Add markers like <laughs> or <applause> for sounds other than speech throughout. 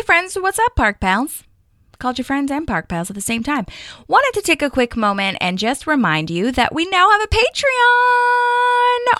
Hey, friends, what's up, Park Pals? Called your friends and Park Pals at the same time. Wanted to take a quick moment and just remind you that we now have a Patreon.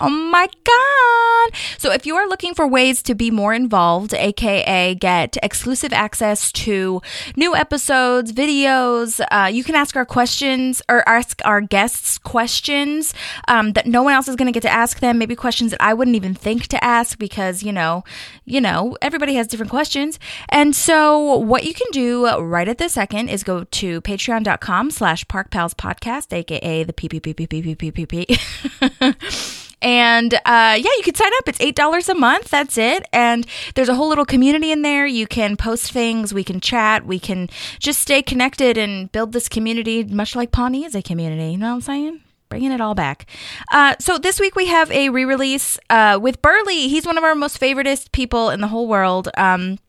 Oh my God. So if you are looking for ways to be more involved, aka get exclusive access to new episodes, videos, uh, you can ask our questions or ask our guests questions um, that no one else is going to get to ask them. Maybe questions that I wouldn't even think to ask because, you know, you know, everybody has different questions. And so what you can do right at this second is go to patreon.com slash parkpalspodcast, aka the PPPPPPPP. <laughs> And uh, yeah, you can sign up. It's $8 a month. That's it. And there's a whole little community in there. You can post things, we can chat, we can just stay connected and build this community, much like Pawnee is a community. You know what I'm saying? bringing it all back. Uh, so this week we have a re-release uh, with Burley. He's one of our most favoritist people in the whole world. Um,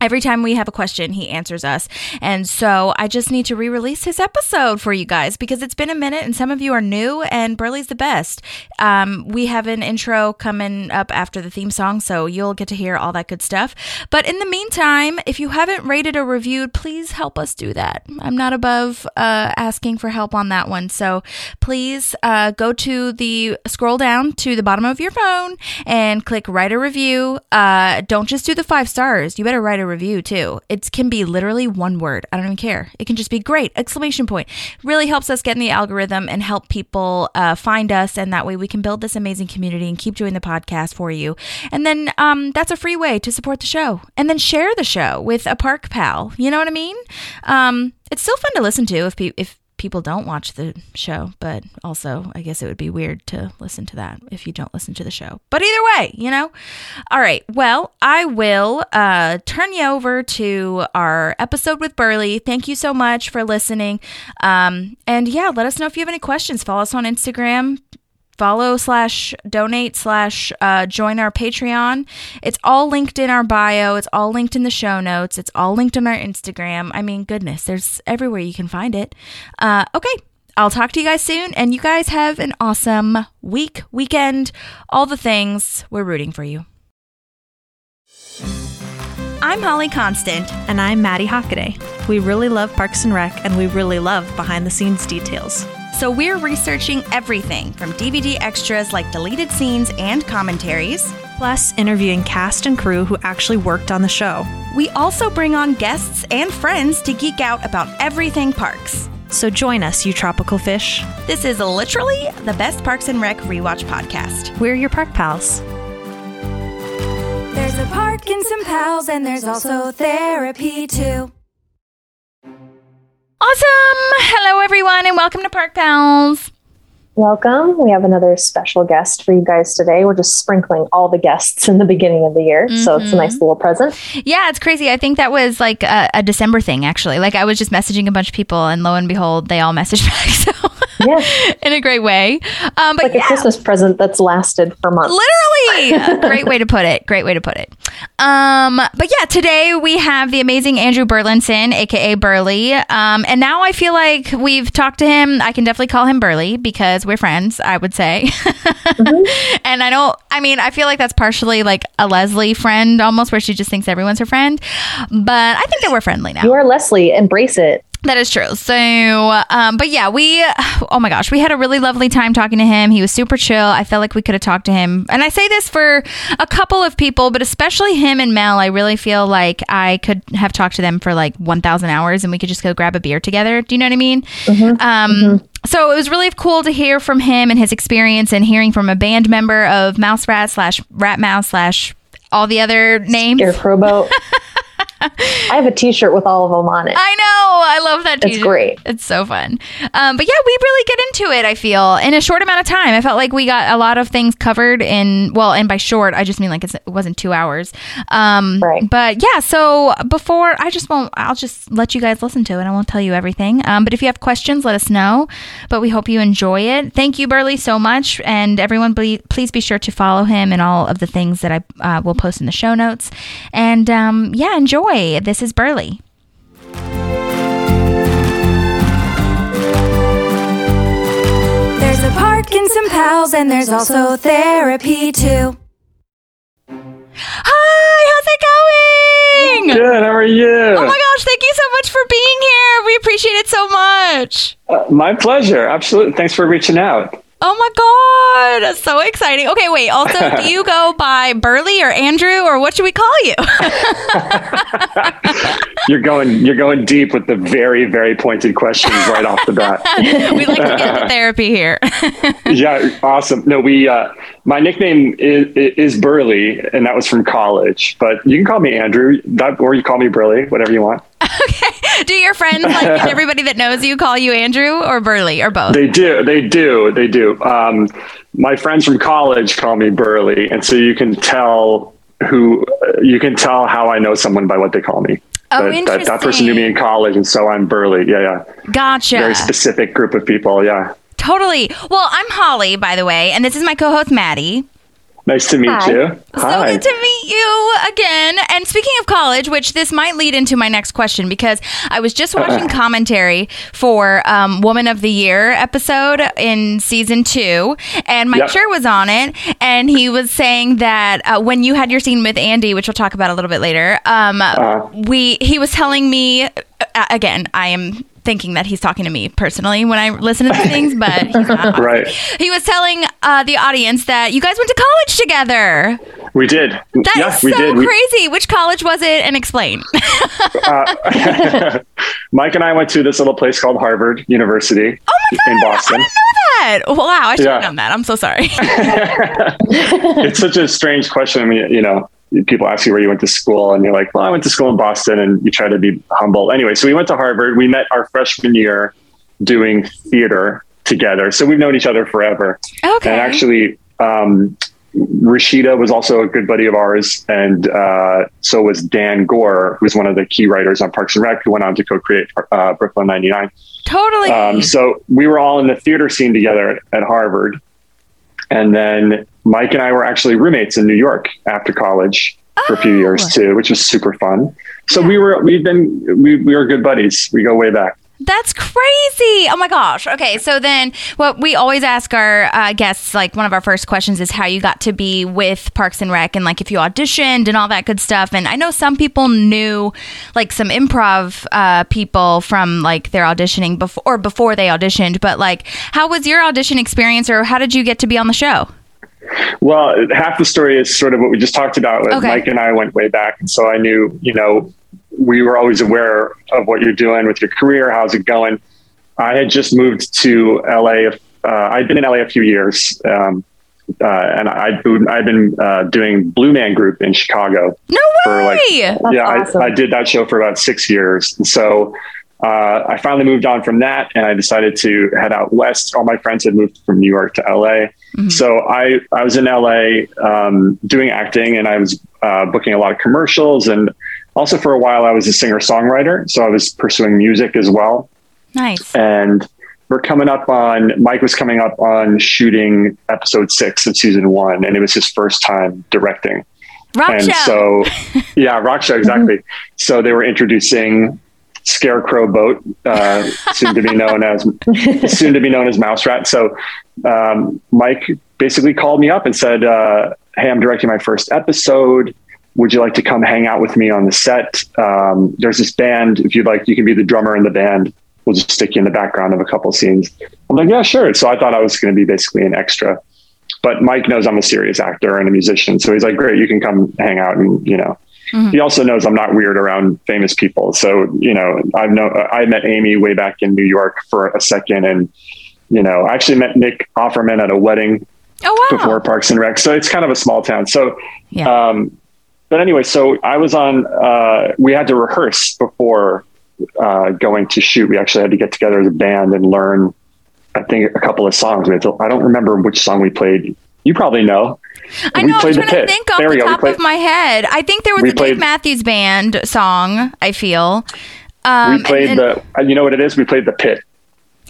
Every time we have a question, he answers us. And so I just need to re release his episode for you guys because it's been a minute and some of you are new, and Burley's the best. Um, we have an intro coming up after the theme song, so you'll get to hear all that good stuff. But in the meantime, if you haven't rated or reviewed, please help us do that. I'm not above uh, asking for help on that one. So please uh, go to the scroll down to the bottom of your phone and click write a review. Uh, don't just do the five stars, you better write a review too. It can be literally one word. I don't even care. It can just be great! Exclamation point. Really helps us get in the algorithm and help people uh, find us, and that way we can build this amazing community and keep doing the podcast for you. And then um, that's a free way to support the show. And then share the show with a park pal. You know what I mean? Um, it's still fun to listen to if pe- if people don't watch the show, but also I guess it would be weird to listen to that if you don't listen to the show. But either way, you know. All right. Well, I will uh, turn you over to our episode with Burley. Thank you so much for listening. Um, and yeah, let us know if you have any questions. Follow us on Instagram follow slash donate slash uh, join our patreon. It's all linked in our bio. It's all linked in the show notes. It's all linked on our instagram. I mean goodness there's everywhere you can find it. Uh, okay. I'll talk to you guys soon and you guys have an awesome week weekend. All the things. We're rooting for you. I'm holly constant. And I'm Maddie Hockaday. We really love Parks and Rec, and we really love behind the scenes details. So we're researching everything from DVD extras like deleted scenes and commentaries. Plus, interviewing cast and crew who actually worked on the show. We also bring on guests and friends to geek out about everything parks. So join us, you tropical fish. This is literally the best Parks and Rec rewatch podcast. We're your park pals. There's a park and some pals, and there's also therapy too. Awesome! Hello, everyone, and welcome to Park Pals. Welcome. We have another special guest for you guys today. We're just sprinkling all the guests <laughs> in the beginning of the year. So it's a nice mm-hmm. little present. Yeah, it's crazy. I think that was like a, a December thing, actually. Like I was just messaging a bunch of people, and lo and behold, they all messaged <laughs> back. So, Yeah. <laughs> in a great way. Um, but Like yeah, a Christmas present that's lasted for months. Literally, <laughs> great way to put it. Great way to put it. Um, but yeah, today we have the amazing Andrew Burlinson, aka Burley. Um, and now I feel like we've talked to him. I can definitely call him Burley because we're friends. I would say. <laughs> and I don't. I mean, I feel like that's partially like a Leslie friend almost, where she just thinks everyone's her friend. But I think that we're friendly now. You are Leslie. Embrace it. That is true. So, um, but yeah, we, oh my gosh, we had a really lovely time talking to him. He was super chill. I felt like we could have talked to him. And I say this for a couple of people, but especially him and Mel. I really feel like I could have talked to them for like 1,000 hours and we could just go grab a beer together. Do you know what I mean? Um, So it was really cool to hear from him and his experience and hearing from a band member of Mouse Rat slash Rat Mouse slash all the other names. Scarecrow boat. <laughs> <laughs> I have a T-shirt with all of them on it. I know. I love that. T-shirt. It's great. It's so fun. Um, but yeah, we really get into it. I feel in a short amount of time. I felt like we got a lot of things covered in. Well, and by short, I just mean like it's, it wasn't two hours. Um, Right. But yeah. So before I just won't. I'll just let you guys listen to it. I won't tell you everything. Um, but if you have questions, let us know. But we hope you enjoy it. Thank you, Burley, so much. And everyone, ble- please be sure to follow him and all of the things that I uh, will post in the show notes. And um, yeah, enjoy. This is Burley. There's a park and some pals, and there's also therapy too. Hi, how's it going? Good. How are you? Oh my gosh, thank you so much for being here. We appreciate it so much. Uh, my pleasure. Absolutely. Thanks for reaching out. Oh my god, that's so exciting. Okay, wait. Also, do <laughs> you go by Burley or Andrew or what should we call you? <laughs> You're going. You're going deep with the very, very pointed questions right off the bat. <laughs> we like to get into therapy here. yeah, awesome. No, we. Uh, my nickname is, is Burley, and that was from college. But you can call me Andrew, that, or you call me Burley, whatever you want. <laughs> okay. Do your friends, like <laughs> everybody that knows you, call you Andrew or Burley or both? They do. They do. They do. Um, my friends from college call me Burley, and so you can tell who you can tell how I know someone by what they call me. Oh, that, that, that person knew me in college, and so I'm Burley. Yeah, yeah. Gotcha. Very specific group of people. Yeah. Totally. Well, I'm Holly, by the way, and this is my co-host Maddie. Nice to meet Hi. you. So Hi. good to meet you again. And speaking of college, which this might lead into my next question because I was just watching commentary for um, Woman of the Year episode in season two, and Mike Yep. Schur was on it, and he was saying that uh, when you had your scene with Andy, which we'll talk about a little bit later, um, Uh-huh. we he was telling me uh, again, I am. Thinking that he's talking to me personally when I listen to things, but he's not. <laughs> Right. He was telling uh, the audience that you guys went to college together. We did. That is yeah, we so did. We- crazy. Which college was it? And explain. <laughs> <laughs> Mike and I went to this little place called Harvard University Oh my god! in Boston. I didn't know that. Wow, I should have Yeah. known that. I'm so sorry. it's such a strange question. I mean, you know, people ask you where you went to school, and you're like, "Well, I went to school in Boston," and you try to be humble. Anyway, so we went to Harvard. We met our freshman year doing theater together, so we've known each other forever. okay. And actually, um, Rashida was also a good buddy of ours, and uh, so was Dan Goor, who's one of the key writers on Parks and Rec, who went on to co-create uh, Brooklyn Ninety Nine. totally. Um, so we were all in the theater scene together at Harvard. And then Mike and I were actually roommates in New York after college for a few Oh. years too, which was super fun. So we were, we've been, we, we were good buddies. We go way back. That's crazy. Oh my gosh. Okay. So then what we always ask our uh, guests, like one of our first questions is how you got to be with Parks and Rec and like if you auditioned and all that good stuff. And I know some people knew like some improv uh, people from like their auditioning before or before they auditioned, but like how was your audition experience or how did you get to be on the show? Well, half the story is sort of what we just talked about. Okay. Mike and I went way back. And so I knew, you know, we were always aware of what you're doing with your career. How's it going? I had just moved to LA. Uh, I'd been in LA a few years. Um, uh, and I'd, I'd been uh, doing Blue Man Group in Chicago. No For, like, way. yeah, awesome. I, I did that show for about six years. And so uh, I finally moved on from that and I decided to head out west. All my friends had moved from New York to LA. So I, I was in LA um, doing acting and I was uh, booking a lot of commercials. And also for a while, I was a singer songwriter. So I was pursuing music as well. nice. And we're coming up on, Mike was coming up on shooting episode six of season one. And it was his first time directing Rock and show. so <laughs> yeah rock show exactly so they were introducing scarecrow boat uh, soon to be known as <laughs> soon to be known as mouse rat so um, mike basically called me up and said uh, hey i'm directing my first episode would you like to come hang out with me on the set um, there's this band if you'd like you can be the drummer in the band we'll just stick you in the background of a couple scenes i'm like yeah sure so i thought i was going to be basically an extra but Mike knows I'm a serious actor and a musician. So he's like, great, you can come hang out. And, you know, he also knows I'm not weird around famous people. So, you know, I've know, I met Amy way back in New York for a second. And, you know, I actually met Nick Offerman at a wedding oh wow. before Parks and Rec. So it's kind of a small town. So, Yeah. um, but anyway, so I was on, uh, we had to rehearse before, uh, going to shoot. We actually had to get together as a band and learn, I think a couple of songs. We had to, I don't remember which song we played. You probably know. I know. I'm played trying to pit. think off There the top played- of my head. I think there was We a Dave Matthews Band song. I feel. Um, we played then- the, uh, you know what it is? We played the pit.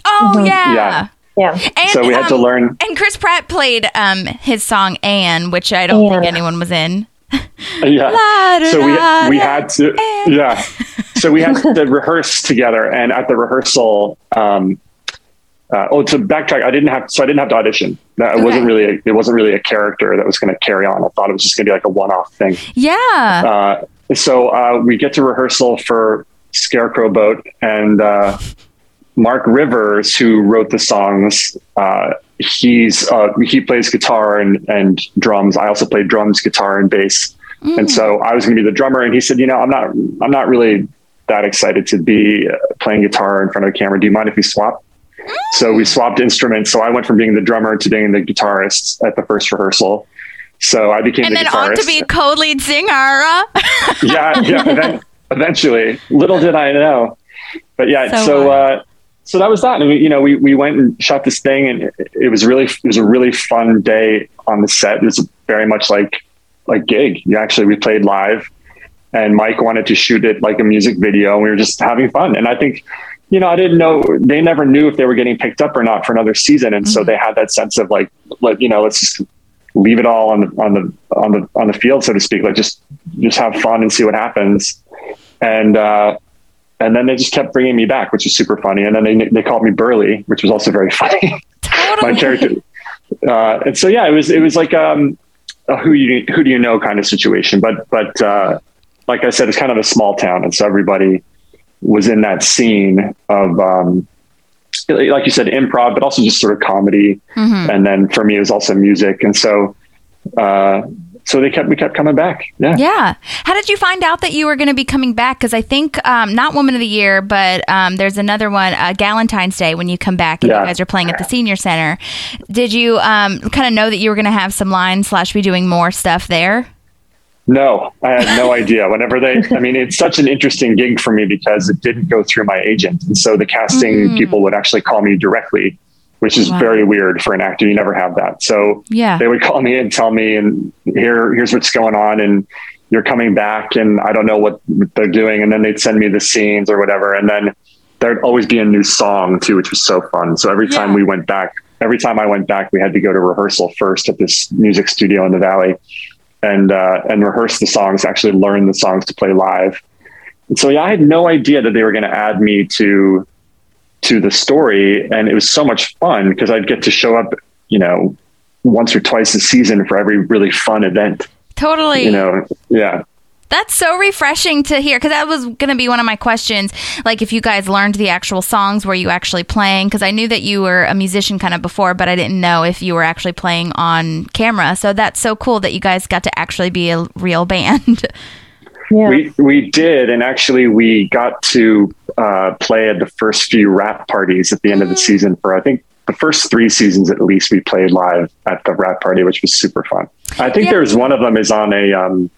Oh yeah. Yeah. Yeah. And, So we had to um, learn- And Chris Pratt played um, his song "Anne," which I don't think anyone was in. <laughs> Yeah. So we we had to and- yeah. <laughs> So we had to rehearse together, and at the rehearsal, um, uh, oh, to backtrack, I didn't have so I didn't have to audition. That it wasn't really a, it wasn't really a character that was going to carry on. I thought it was just going to be like a one off thing. Yeah. Uh, so uh, we get to rehearsal for Scarecrow Boat, and uh, Mark Rivers, who wrote the songs, uh, he's uh, he plays guitar and, and drums. I also play drums, guitar, and bass. And so I was going to be the drummer, and he said, "You know, I'm not I'm not really that excited to be uh, playing guitar in front of the camera. Do you mind if we swap?" So we swapped instruments. So I went from being the drummer to being the guitarist at the first rehearsal. So I became And the then guitarist. on to be co-lead singer. yeah, yeah. Then, <laughs> eventually, little did I know, but yeah. So So, uh, so that was that. And we, you know, we we went and shot this thing, and it, it was really it was a really fun day on the set. It was very much like like gig. You actually we played live, and Mike wanted to shoot it like a music video, and we were just having fun. And I think. You know, I didn't know they never knew if they were getting picked up or not for another season, and so Mm-hmm. they had that sense of like, let you know, let's just leave it all on the on the on the on the field, so to speak. Like just just have fun and see what happens. And uh, and then they just kept bringing me back, which was super funny. And then they they called me Burley, which was also very <laughs> funny. My character. Uh, and so yeah, it was it was like um, a who you who do you know kind of situation. But but uh, like I said, it's kind of a small town, and so everybody was in that scene of. Um, like you said, improv, but also just sort of comedy. Mm-hmm. And then for me, it was also music. And so, uh, so they kept, we kept coming back. Yeah. Yeah. How did you find out that you were going to be coming back? Because I think um, not Woman of the Year, but um, there's another one, uh, Galentine's Day, when you come back and Yeah. you guys are playing at the senior center. Did you um, kind of know that you were going to have some lines slash be doing more stuff there? No, I had no <laughs> idea. Whenever they, I mean, it's such an interesting gig for me because it didn't go through my agent. And so the casting people would actually call me directly, which is Wow. very weird for an actor. You never have that. So Yeah. they would call me and tell me, and here, here's what's going on. And you're coming back and I don't know what they're doing. And then they'd send me the scenes or whatever. And then there'd always be a new song too, which was so fun. So every time Yeah. we went back, every time I went back, we had to go to rehearsal first at this music studio in the Valley and, uh, and rehearse the songs, actually learn the songs to play live. And so, yeah, I had no idea that they were going to add me to, to the story. And it was so much fun because I'd get to show up, you know, once or twice a season for every really fun event, Totally. you know? Yeah. That's so refreshing to hear because that was going to be one of my questions. Like, if you guys learned the actual songs, were you actually playing? Because I knew that you were a musician kind of before, but I didn't know if you were actually playing on camera. So that's so cool that you guys got to actually be a real band. <laughs> Yeah. We we did, and actually we got to uh, play at the first few wrap parties at the end of the season. For I think the first three seasons at least, we played live at the wrap party, which was super fun. I think Yeah. there's one of them is on a. Um,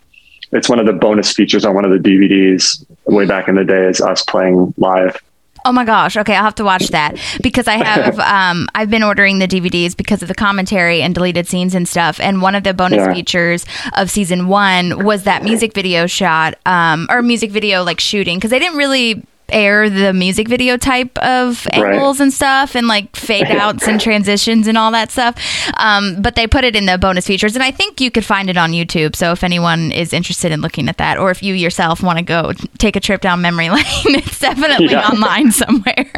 it's one of the bonus features on one of the DVDs way back in the day. Is us playing live. Oh my gosh. Okay, I'll have to watch that because I have <laughs> um I've been ordering the DVDs because of the commentary and deleted scenes and stuff. And one of the bonus Yeah. features of season 1 was that music video shot um or music video like shooting because they didn't really air the music video type of Right. angles and stuff and like fade outs and transitions and all that stuff. Um, but they put it in the bonus features, and I think you could find it on YouTube. So if anyone is interested in looking at that, or if you yourself want to go take a trip down memory <laughs> lane, it's definitely Yeah. online somewhere.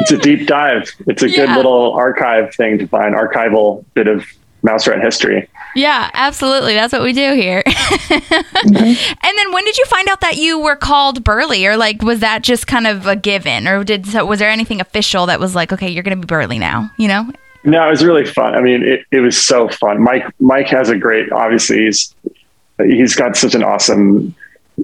It's a deep dive. It's a good Yeah. little archive thing to find archival bit of mouse rat history. yeah, absolutely. That's what we do here. <laughs> And then when did you find out that you were called Burley, or like was that just kind of a given, or did so, was there anything official that was like, okay, you're going to be Burley now? You know? No, it was really fun. I mean, it, it was so fun. Mike Mike has a great. Obviously, he's he's got such an awesome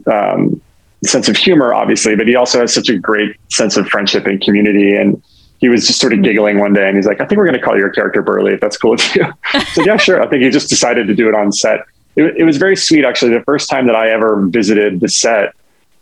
um, sense of humor, obviously, but he also has such a great sense of friendship and community. And he was just sort of giggling one day, and he's like, "I think we're going to call your character Burley, if that's cool with you." <laughs> so yeah, sure. I think he just decided to do it on set. It, it was very sweet, actually. The first time that I ever visited the set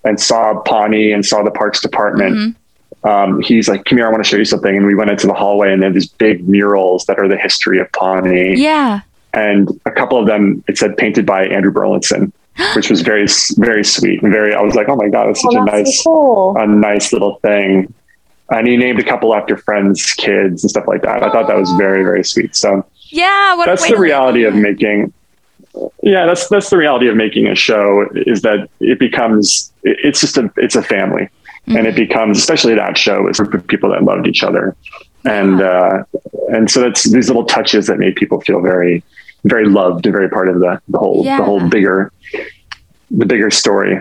and saw Pawnee and saw the parks department um, he's like, come here, I want to show you something. And we went into the hallway and they had these big murals that are the history of Pawnee. Yeah. And a couple of them, it said painted by Andrew Burlinson, <gasps> which was very, very sweet and very, I was like, oh my God, it's such Oh, a nice, so cool. a nice little thing. And he named a couple after friends, kids and stuff like that. I thought that was very, very sweet. So Yeah. What that's the reality of making yeah that's that's the reality of making a show is that it becomes it's just a it's a family and Mm-hmm. it becomes especially that show is a group of people that loved each other and uh and so that's these little touches that made people feel very very loved and very part of the, the whole Yeah. the whole bigger the bigger story.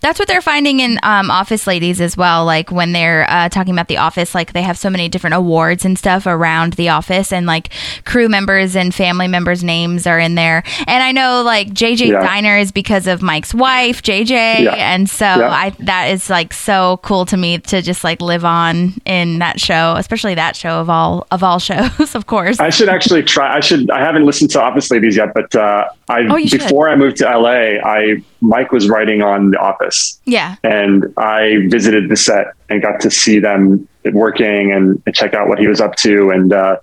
That's what they're finding in um, Office Ladies as well. Like when they're uh, talking about the office, like they have so many different awards and stuff around the office, and like crew members and family members' names are in there. And I know like JJ Yeah. Diner is because of Mike's wife, JJ, Yeah. and so Yeah. I that is like so cool to me to just like live on in that show, especially that show of all of all <laughs> shows, of course. I should actually try. I should. I haven't listened to Office Ladies yet, but uh, I Oh, you should. before I moved to LA, I Mike was writing on The Office, yeah. and I visited the set and got to see them working and, check out what he was up to. And uh,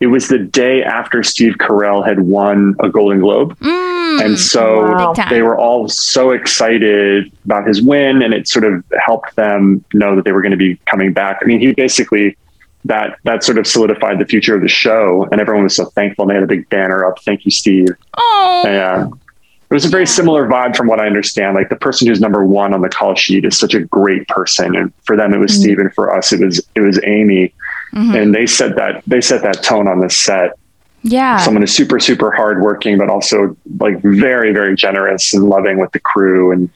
it was the day after Steve Carell had won a Golden Globe, Mm, and so Wow. They were all so excited about his win, and it sort of helped them know that they were going to be coming back. I mean, he basically that that sort of solidified the future of the show, and everyone was so thankful. And they had a big banner up, "Thank you, Steve." oh, Yeah. It was a very similar vibe from what I understand. Like the person who's number one on the call sheet is such a great person. And for them it was Steve and for us it was it was Amy. Mhm. And they set that they set that tone on this set. yeah. Someone who's super, super hardworking, but also like very, very generous and loving with the crew. And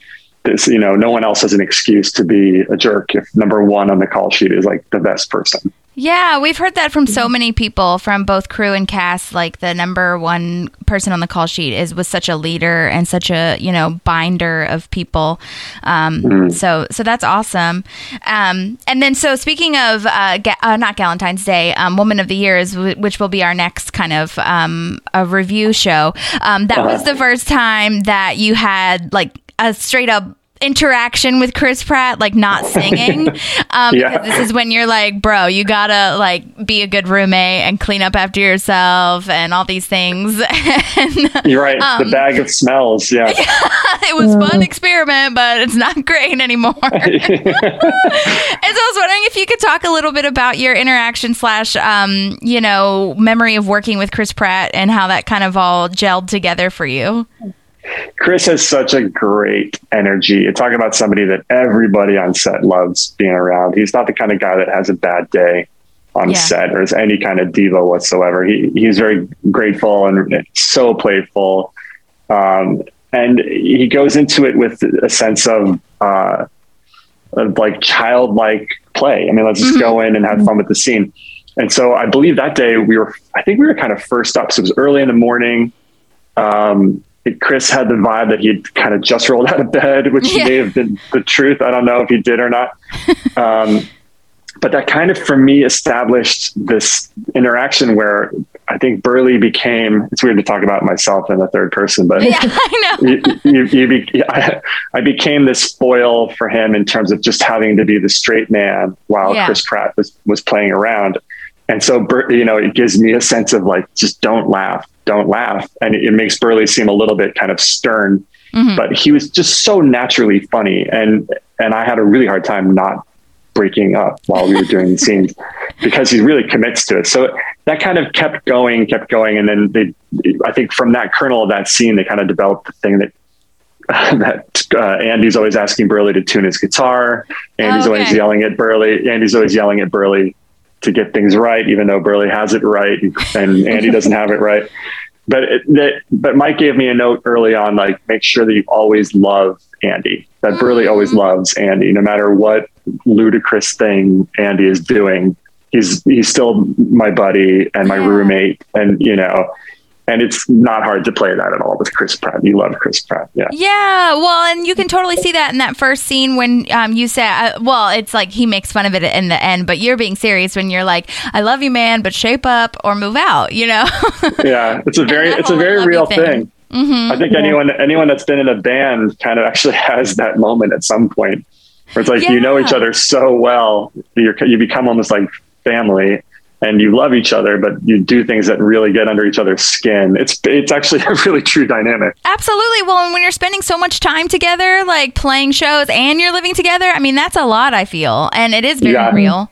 this, you know, no one else has an excuse to be a jerk if number one on the call sheet is like the best person. Yeah, we've heard that from so many people from both crew and cast. Like the number one person on the call sheet is was such a leader and such a you know binder of people. Um, So so that's awesome. Um, and then so speaking of uh, ga- uh, not Galentine's Day, um, Woman of the Year is w- which will be our next kind of um, a review show. Um, that was the first time that you had like a straight up interaction with Chris Pratt, like not <laughs> singing. Um, Yeah. because this is when you're like, bro, you gotta like be a good roommate and clean up after yourself and all these things. <laughs> and You're right. Um, the bag of smells. Yeah. <laughs> it was fun experiment, but it's not great anymore. and so I was wondering if you could talk a little bit about your interaction slash, um, you know, memory of working with Chris Pratt and how that kind of all gelled together for you. Chris has such a great energy. You're talking about somebody that everybody on set loves being around. He's not the kind of guy that has a bad day on Yeah. set or is any kind of diva whatsoever. He he's very grateful and so playful. Um, and he goes into it with a sense of, uh, of like childlike play. I mean, let's just go in and have fun with the scene. And so I believe that day we were, I think we were kind of first up. So it was early in the morning. Um, Chris had the vibe that he'd kind of just rolled out of bed, which Yeah. may have been the truth. I don't know if he did or not. <laughs> Um, but that kind of, for me, established this interaction where I think Burley became, it's weird to talk about myself in the third person, but Yeah, <laughs> I know. you, you, you be, I, I became this foil for him in terms of just having to be the straight man while Yeah. Chris Pratt was, was playing around. And so, you know, it gives me a sense of like, just don't laugh, don't laugh. And it, it makes Burley seem a little bit kind of stern, Mhm. but he was just so naturally funny. And, and I had a really hard time not breaking up while we were doing the <laughs> scenes because he really commits to it. So that kind of kept going, kept going. And then they, I think from that kernel of that scene, they kind of developed the thing that <laughs> that uh, Andy's always asking Burley to tune his guitar. Andy's always Okay. yelling at Burley. Andy's always yelling at Burley to get things right, even though Burley has it right and <laughs> Andy doesn't have it right. But it, that, but Mike gave me a note early on, like make sure that you always love Andy. That Burley always mm-hmm. loves Andy, no matter what ludicrous thing Andy is doing. He's he's still my buddy and my roommate, and you know, and it's not hard to play that at all with Chris Pratt. You love Chris Pratt, yeah. Yeah, well, and you can totally see that in that first scene when um, you say, uh, well, it's like he makes fun of it in the end, but you're being serious when you're like, I love you, man, but shape up or move out, you know? <laughs> yeah it's a very it's a very real thing. thing, i think anyone anyone that's been in a band kind of actually <laughs> has that moment at some point where it's like you know each other so well you're, you become almost like family and you love each other but you do things that really get under each other's skin it's it's actually <laughs> a really true dynamic Absolutely. Well, and when you're spending so much time together, like playing shows and you're living together, I mean, that's a lot, I feel. And it is very Yeah. real.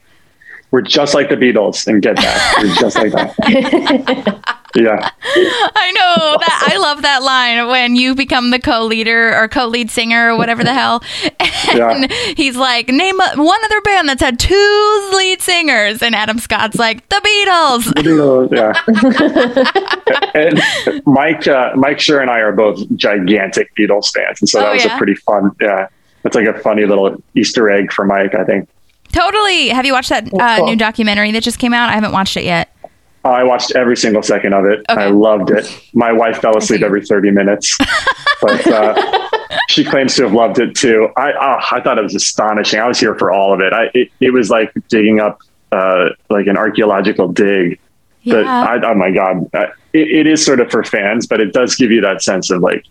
We're just like the beatles and get that we're just like that <laughs> Yeah. I know that. I love that line when you become the co-leader or co-lead singer or whatever the hell. And he's like, name one other band that's had two lead singers, and Adam Scott's like, the Beatles. yeah. <laughs> and Mike, uh, Mike Schur and I are both gigantic Beatles fans, and so that Oh, was yeah? a pretty fun. Yeah, that's like a funny little Easter egg for Mike. I think. Totally. Have you watched that uh, cool. new documentary that just came out? I haven't watched it yet. I watched every single second of it. Okay. I loved it. My wife fell asleep every 30 minutes, <laughs> but uh, she claims to have loved it too. I oh, I thought it was astonishing. I was here for all of it. I it, it was like digging up uh, like an archaeological dig. Yeah. I, oh my god, uh, it, it is sort of for fans, but it does give you that sense of like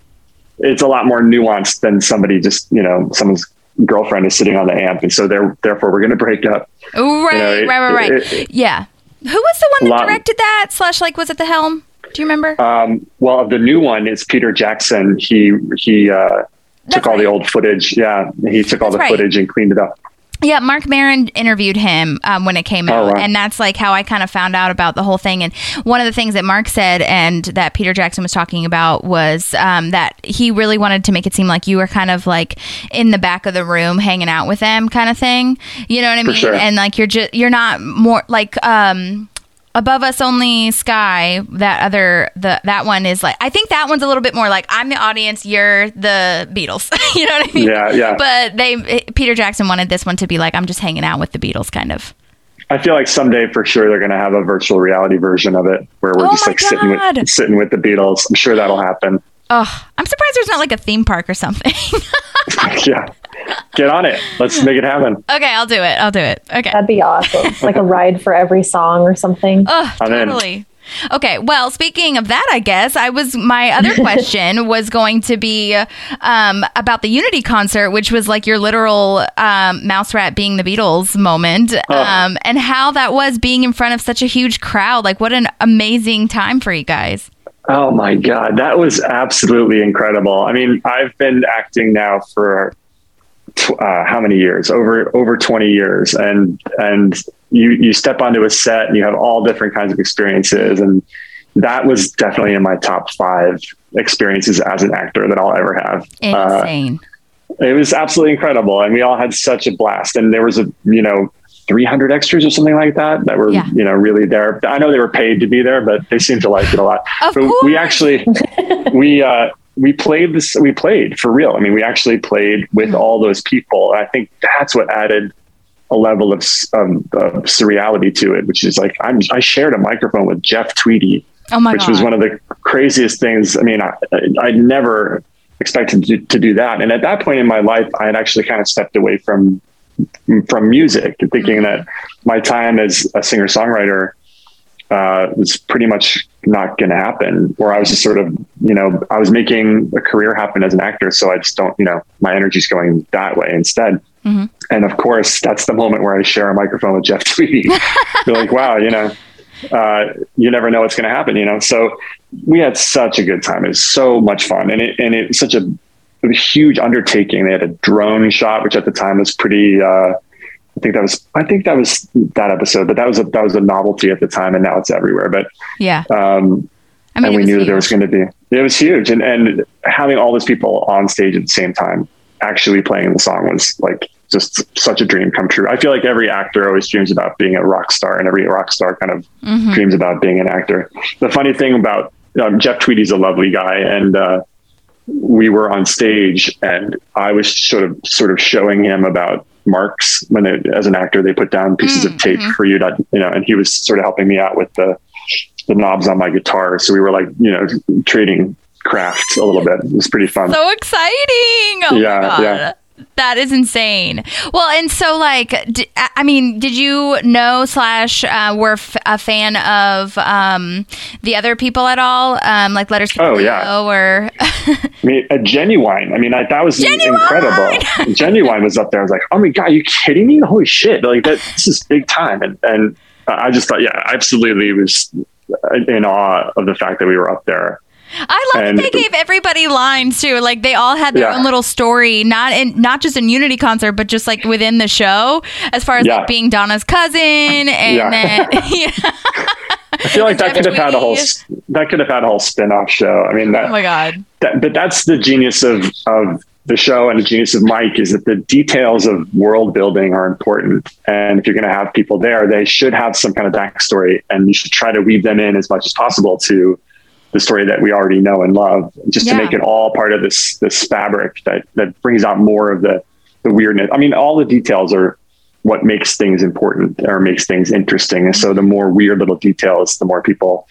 it's a lot more nuanced than somebody just you know someone's girlfriend is sitting on the amp, and so there therefore we're going to break up. Right, You know, it- right, right, right. it- yeah. Who was the one that Lot- directed that? Slash, like, was at the helm? Do you remember? Um, well, the new one is Peter Jackson. He he uh, took all the old footage. Yeah, he took all That's the right. footage and cleaned it up. Yeah, Marc Maron interviewed him um, when it came Oh, out, wow. and that's like how I kind of found out about the whole thing. And one of the things that Marc said and that Peter Jackson was talking about was um, that he really wanted to make it seem like you were kind of like in the back of the room hanging out with them, kind of thing. You know what I mean? sure. And like you're just you're not more like. um above us only sky that other the that one is like i think that one's a little bit more like i'm the audience you're the beatles <laughs> you know what i mean Yeah, yeah. but they Peter Jackson wanted this one to be like I'm just hanging out with the Beatles kind of. I feel like someday for sure they're going to have a virtual reality version of it where we're Oh just like sitting with sitting with the Beatles. I'm sure that'll happen. Oh, I'm surprised there's not like a theme park or something. <laughs> <laughs> yeah, get on it. Let's make it happen. <laughs> okay, I'll do it. I'll do it. Okay. That'd be awesome. <laughs> like a ride for every song or something. Oh, I'm in. totally. Okay, well, speaking of that, I guess I was my other <laughs> question was going to be um, about the Unity concert, which was like your literal um, mouse rat being the Beatles moment, um, and how that was being in front of such a huge crowd. Like, what an amazing time for you guys! Oh my god, that was absolutely incredible. I mean, I've been acting now for tw- uh, how many years? Over over 20 years, and and you you step onto a set and you have all different kinds of experiences, and that was definitely in my top five experiences as an actor that I'll ever have. Uh, Insane. it was absolutely incredible, and we all had such a blast. And there was a you know 300 extras or something like that that were Yeah. you know really there. I know they were paid to be there, but they seemed to like it a lot. Of but we actually we uh, we played this. We played for real. I mean, we actually played with Mm-hmm. all those people. I think that's what added a level of, s- of, surreality to it, which is like I'm, I shared a microphone with Jeff Tweedy Oh my which god! was one of the craziest things. I mean, I, I never expected to, to do that. And at that point in my life, I had actually kind of stepped away from from music, thinking that my time as a singer songwriter uh, was pretty much not going to happen. Or I was just sort of, you know, I was making a career happen as an actor, so I just don't, you know, my energy's going that way instead. Mhm. And of course, that's the moment where I share a microphone with Jeff <laughs> Tweedy. You're like, wow, you know, uh, you never know what's going to happen, you know. So we had such a good time. It was so much fun, and it and it was such a, a huge undertaking. They had a drone shot, which at the time was pretty. Uh, I think that was I think that was that episode, but that was a that was a novelty at the time, and now it's everywhere. But yeah, um, I mean, and we knew that there was going to be it was huge, and and having all those people on stage at the same time actually playing the song was like just such a dream come true. I feel like every actor always dreams about being a rock star, and every rock star kind of Mhm. dreams about being an actor. The funny thing about um, Jeff Tweedy's a lovely guy, and uh, we were on stage, and I was sort of sort of showing him about marks when they, as an actor they put down pieces of mm, tape mm-hmm. for you to you know, and he was sort of helping me out with the the knobs on my guitar. So we were like you know trading crafts a little bit. It was pretty fun. so exciting! Oh Yeah, yeah. That is insane. Well, and so like, d- I mean, did you know slash uh, were f- a fan of um, the other people at all? Um, like Letters to Oh, yeah. or <laughs> I mean, a genuine. I mean, I, that was Ginuwine! incredible. <laughs> Ginuwine was up there. I was like, oh my god, are you kidding me? Holy shit! Like that. This is big time. And and I just thought, yeah, absolutely was in awe of the fact that we were up there. I love And- that they gave everybody lines too. Like they all had their Yeah. own little story, not in not just in Unity concert, but just like within the show, as far as Yeah. like being Donna's cousin <laughs> and Yeah. then <laughs> yeah. I feel like that could have had a whole. That could have had a whole spin-off show. I mean, that, Oh my god. that but that's the genius of of the show and the genius of Mike is that the details of world building are important. And if you're going to have people there, they should have some kind of backstory, and you should try to weave them in as much as possible to the story that we already know and love, just Yeah. to make it all part of this this fabric that that brings out more of the the weirdness. I mean, all the details are what makes things important or makes things interesting. And so the more weird little details, the more people.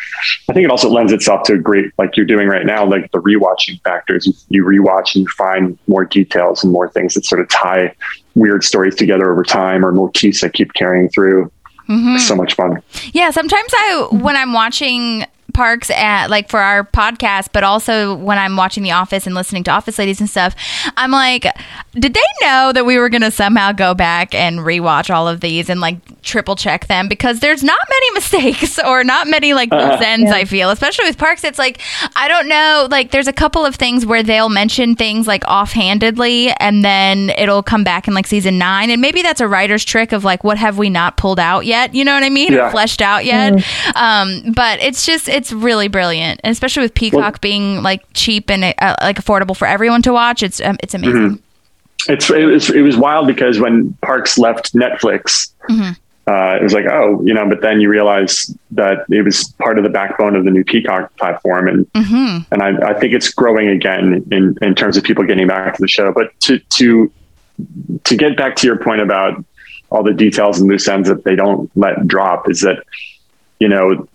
I think it also lends itself to a great, like you're doing right now, like the rewatching factors. You, you rewatch and you find more details and more things that sort of tie weird stories together over time or motifs that keep carrying through. It's so much fun. Yeah, sometimes I when I'm watching parks at like for our podcast, but also when I'm watching The Office and listening to Office Ladies and stuff, I'm like, did they know that we were gonna somehow go back and rewatch all of these and like triple check them because there's not many <laughs> mistakes or not many like loose ends. I feel, especially with parks, it's like I don't know. Like there's a couple of things where they'll mention things like offhandedly, and then it'll come back in like season nine, and maybe that's a writer's trick of like what have we not pulled out yet? You know what I mean? Or Yeah. fleshed out yet. Um, but it's just it's really brilliant, and especially with Peacock Well- being like cheap and uh, like affordable for everyone to watch. It's um, it's amazing. It's it was it was wild because when Parks left Netflix, uh, it was like oh you know, but then you realize that it was part of the backbone of the new Peacock platform, and and I, I think it's growing again in in terms of people getting back to the show. But to to to get back to your point about all the details and loose ends that they don't let drop is that you know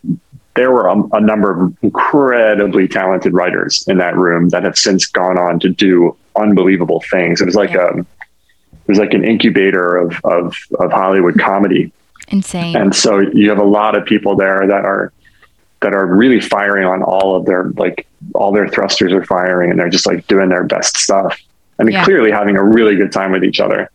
there were a, a number of incredibly talented writers in that room that have since gone on to do unbelievable things. It was like Yeah. a it was like an incubator of of of Hollywood comedy. Insane. And so you have a lot of people there that are that are really firing on all of their like all their thrusters are firing and they're just like doing their best stuff. I mean, Yeah. clearly having a really good time with each other.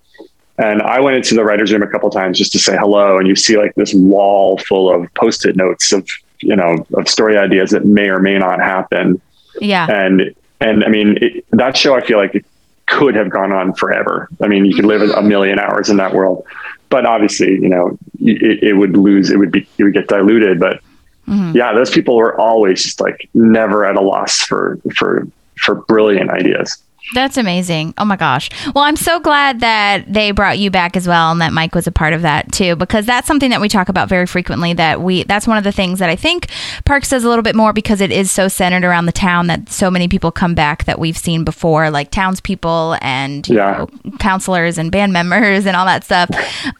And I went into the writers' room a couple times just to say hello, and you see like this wall full of post-it notes of you know of story ideas that may or may not happen. yeah. And and I mean it, that show, I feel like it could have gone on forever. I mean, you could live a mm-hmm. million hours in that world, but obviously, you know, it, it would lose. It would be it would get diluted. But mm-hmm. yeah, those people were always just like never at a loss for for for brilliant ideas. That's amazing. Oh my gosh. Well, I'm so glad that they brought you back as well and that Mike was a part of that too because that's something that we talk about very frequently that we that's one of the things that I think Parks does a little bit more because it is so centered around the town that so many people come back that we've seen before like townspeople and Yeah. know, counselors and band members and all that stuff.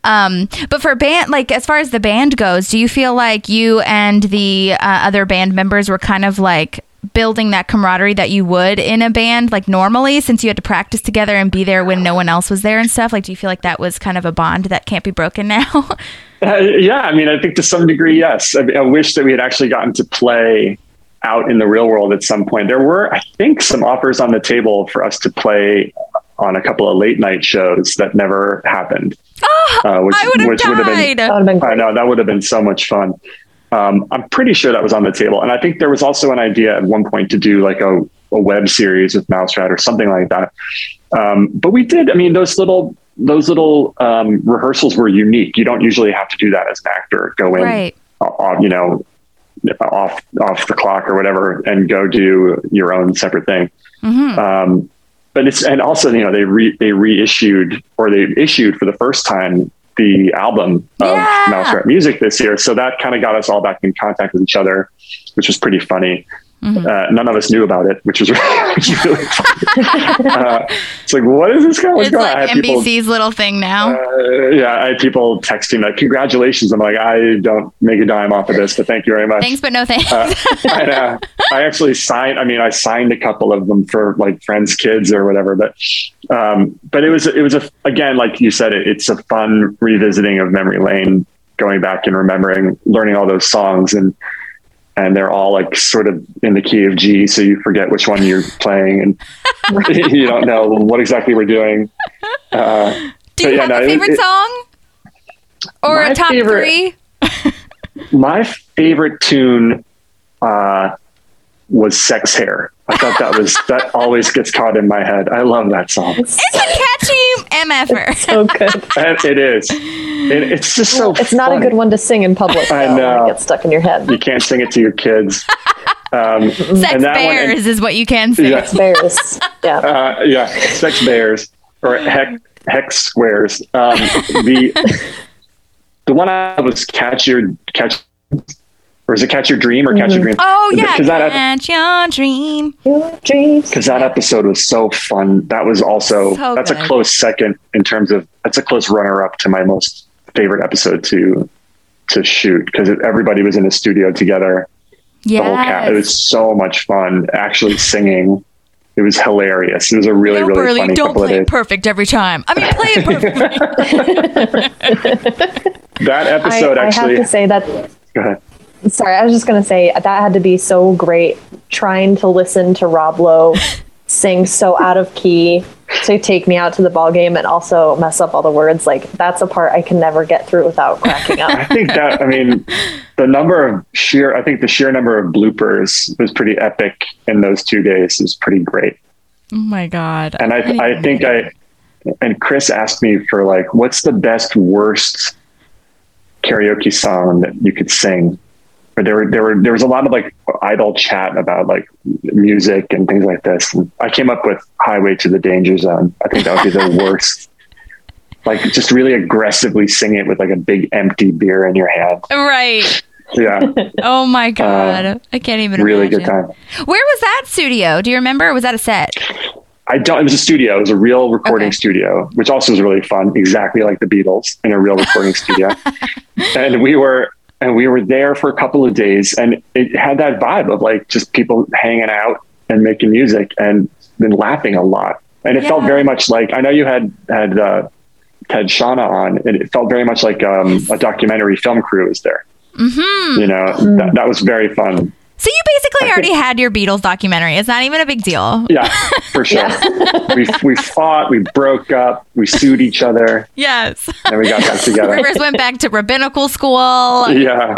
Um, but for band like as far as the band goes, do you feel like you and the uh, other band members were kind of like building that camaraderie that you would in a band like normally since you had to practice together and be there when no one else was there and stuff like do you feel like that was kind of a bond that can't be broken now <laughs> Uh, yeah, I mean, I think to some degree, yes. I, I wish that we had actually gotten to play out in the real world at some point. There were, I think, some offers on the table for us to play on a couple of late night shows that never happened. uh, which, i would have which would have been died would have been I know that would have been so much fun. Um, I'm pretty sure that was on the table, and I think there was also an idea at one point to do like a, a web series with Mouse Rat or something like that. Um, but we did. I mean, those little those little um, rehearsals were unique. You don't usually have to do that as an actor. Go in, right uh, you know, off off the clock or whatever, and go do your own separate thing. hmm Um, but it's and also you know they re, they reissued or they issued for the first time the album of Yeah. Mouse Rat Music this year, so that kind of got us all back in contact with each other, which was pretty funny. Mm-hmm. Uh, none of us knew about it, which was, <laughs> which was really funny. <laughs> uh, it's like, what is this guy? What's it's going like had people- nbc's little thing now uh, yeah, I had people texting like, "Congratulations!" I'm like, I don't make a dime off of this, but thank you very much. thanks but no thanks Uh, I, <laughs> uh, I actually signed. I mean, I signed a couple of them for like friends' kids or whatever. But um, but it was it was a again, like you said, it, it's a fun revisiting of memory lane, going back and remembering, learning all those songs and. And they're all like sort of in the key of G, so you forget which one you're playing, and <laughs> <laughs> you don't know what exactly we're doing. Uh, do you yeah, have no, a favorite it- song or a top favorite- three <laughs> my favorite tune uh, was "Sex Hair." I thought that was that always gets caught in my head. I love that song. it's a catchy MFR. So good. And it is. It, it's just so. It's not a good one to sing in public. I though, when know. It gets stuck in your head. You can't sing it to your kids. Um, Sex and that one- bears is what you can say. Yeah. Bears. Yeah. uh, yeah, sex bears or hex hex squares. Um, the the one I was catch your catch, or is it catch your dream or catch your mm-hmm. dream? Oh yeah, because that catch your dream. Your dreams. because that episode was so fun. That was also So that's good. a close second in terms of that's a close runner up to my most favorite episode to to shoot because everybody was in the studio together. The whole cat. It was so much fun actually singing. It was hilarious. It was a really, no, really Burley, funny don't play it perfect every time. I mean, play it perfectly. <laughs> That I, episode I have to say that. go ahead. Sorry, I was just going to say that had to be so great trying to listen to Rob Lowe <laughs> sing so out of key to take me out to the ball game and also mess up all the words. Like that's a part I can never get through without cracking up. <laughs> I think that I mean the number of sheer I think the sheer number of bloopers was pretty epic in those two days. It was pretty great. oh my god! And I I think I and Chris asked me for like what's the best worst karaoke song that you could sing. But there were there were there was a lot of like idle chat about like music and things like this. And I came up with Highway to the Danger Zone. I think that would be the <laughs> worst. Like just really aggressively sing it with like a big empty beer in your hand. right. Yeah. <laughs> Oh my god! I can't even. Uh, really imagine. good time. Where was that studio? Do you remember? Was that a set? I don't. It was a studio. It was a real recording Okay. studio, which also was really fun. Exactly like the Beatles in a real recording studio. <laughs> And we were and we were there for a couple of days, and it had that vibe of like just people hanging out and making music and been laughing a lot. And it felt very much like I know you had had uh, Ted Shauna on, and it felt very much like um, a documentary film crew was there. Mm-hmm. You know, that, that was very fun. So you basically already had your Beatles documentary. It's not even a big deal. Yeah, for sure. we we fought, we broke up, we sued each other, Yes. and we got back <laughs> together. Rivers went back to rabbinical school. Yeah,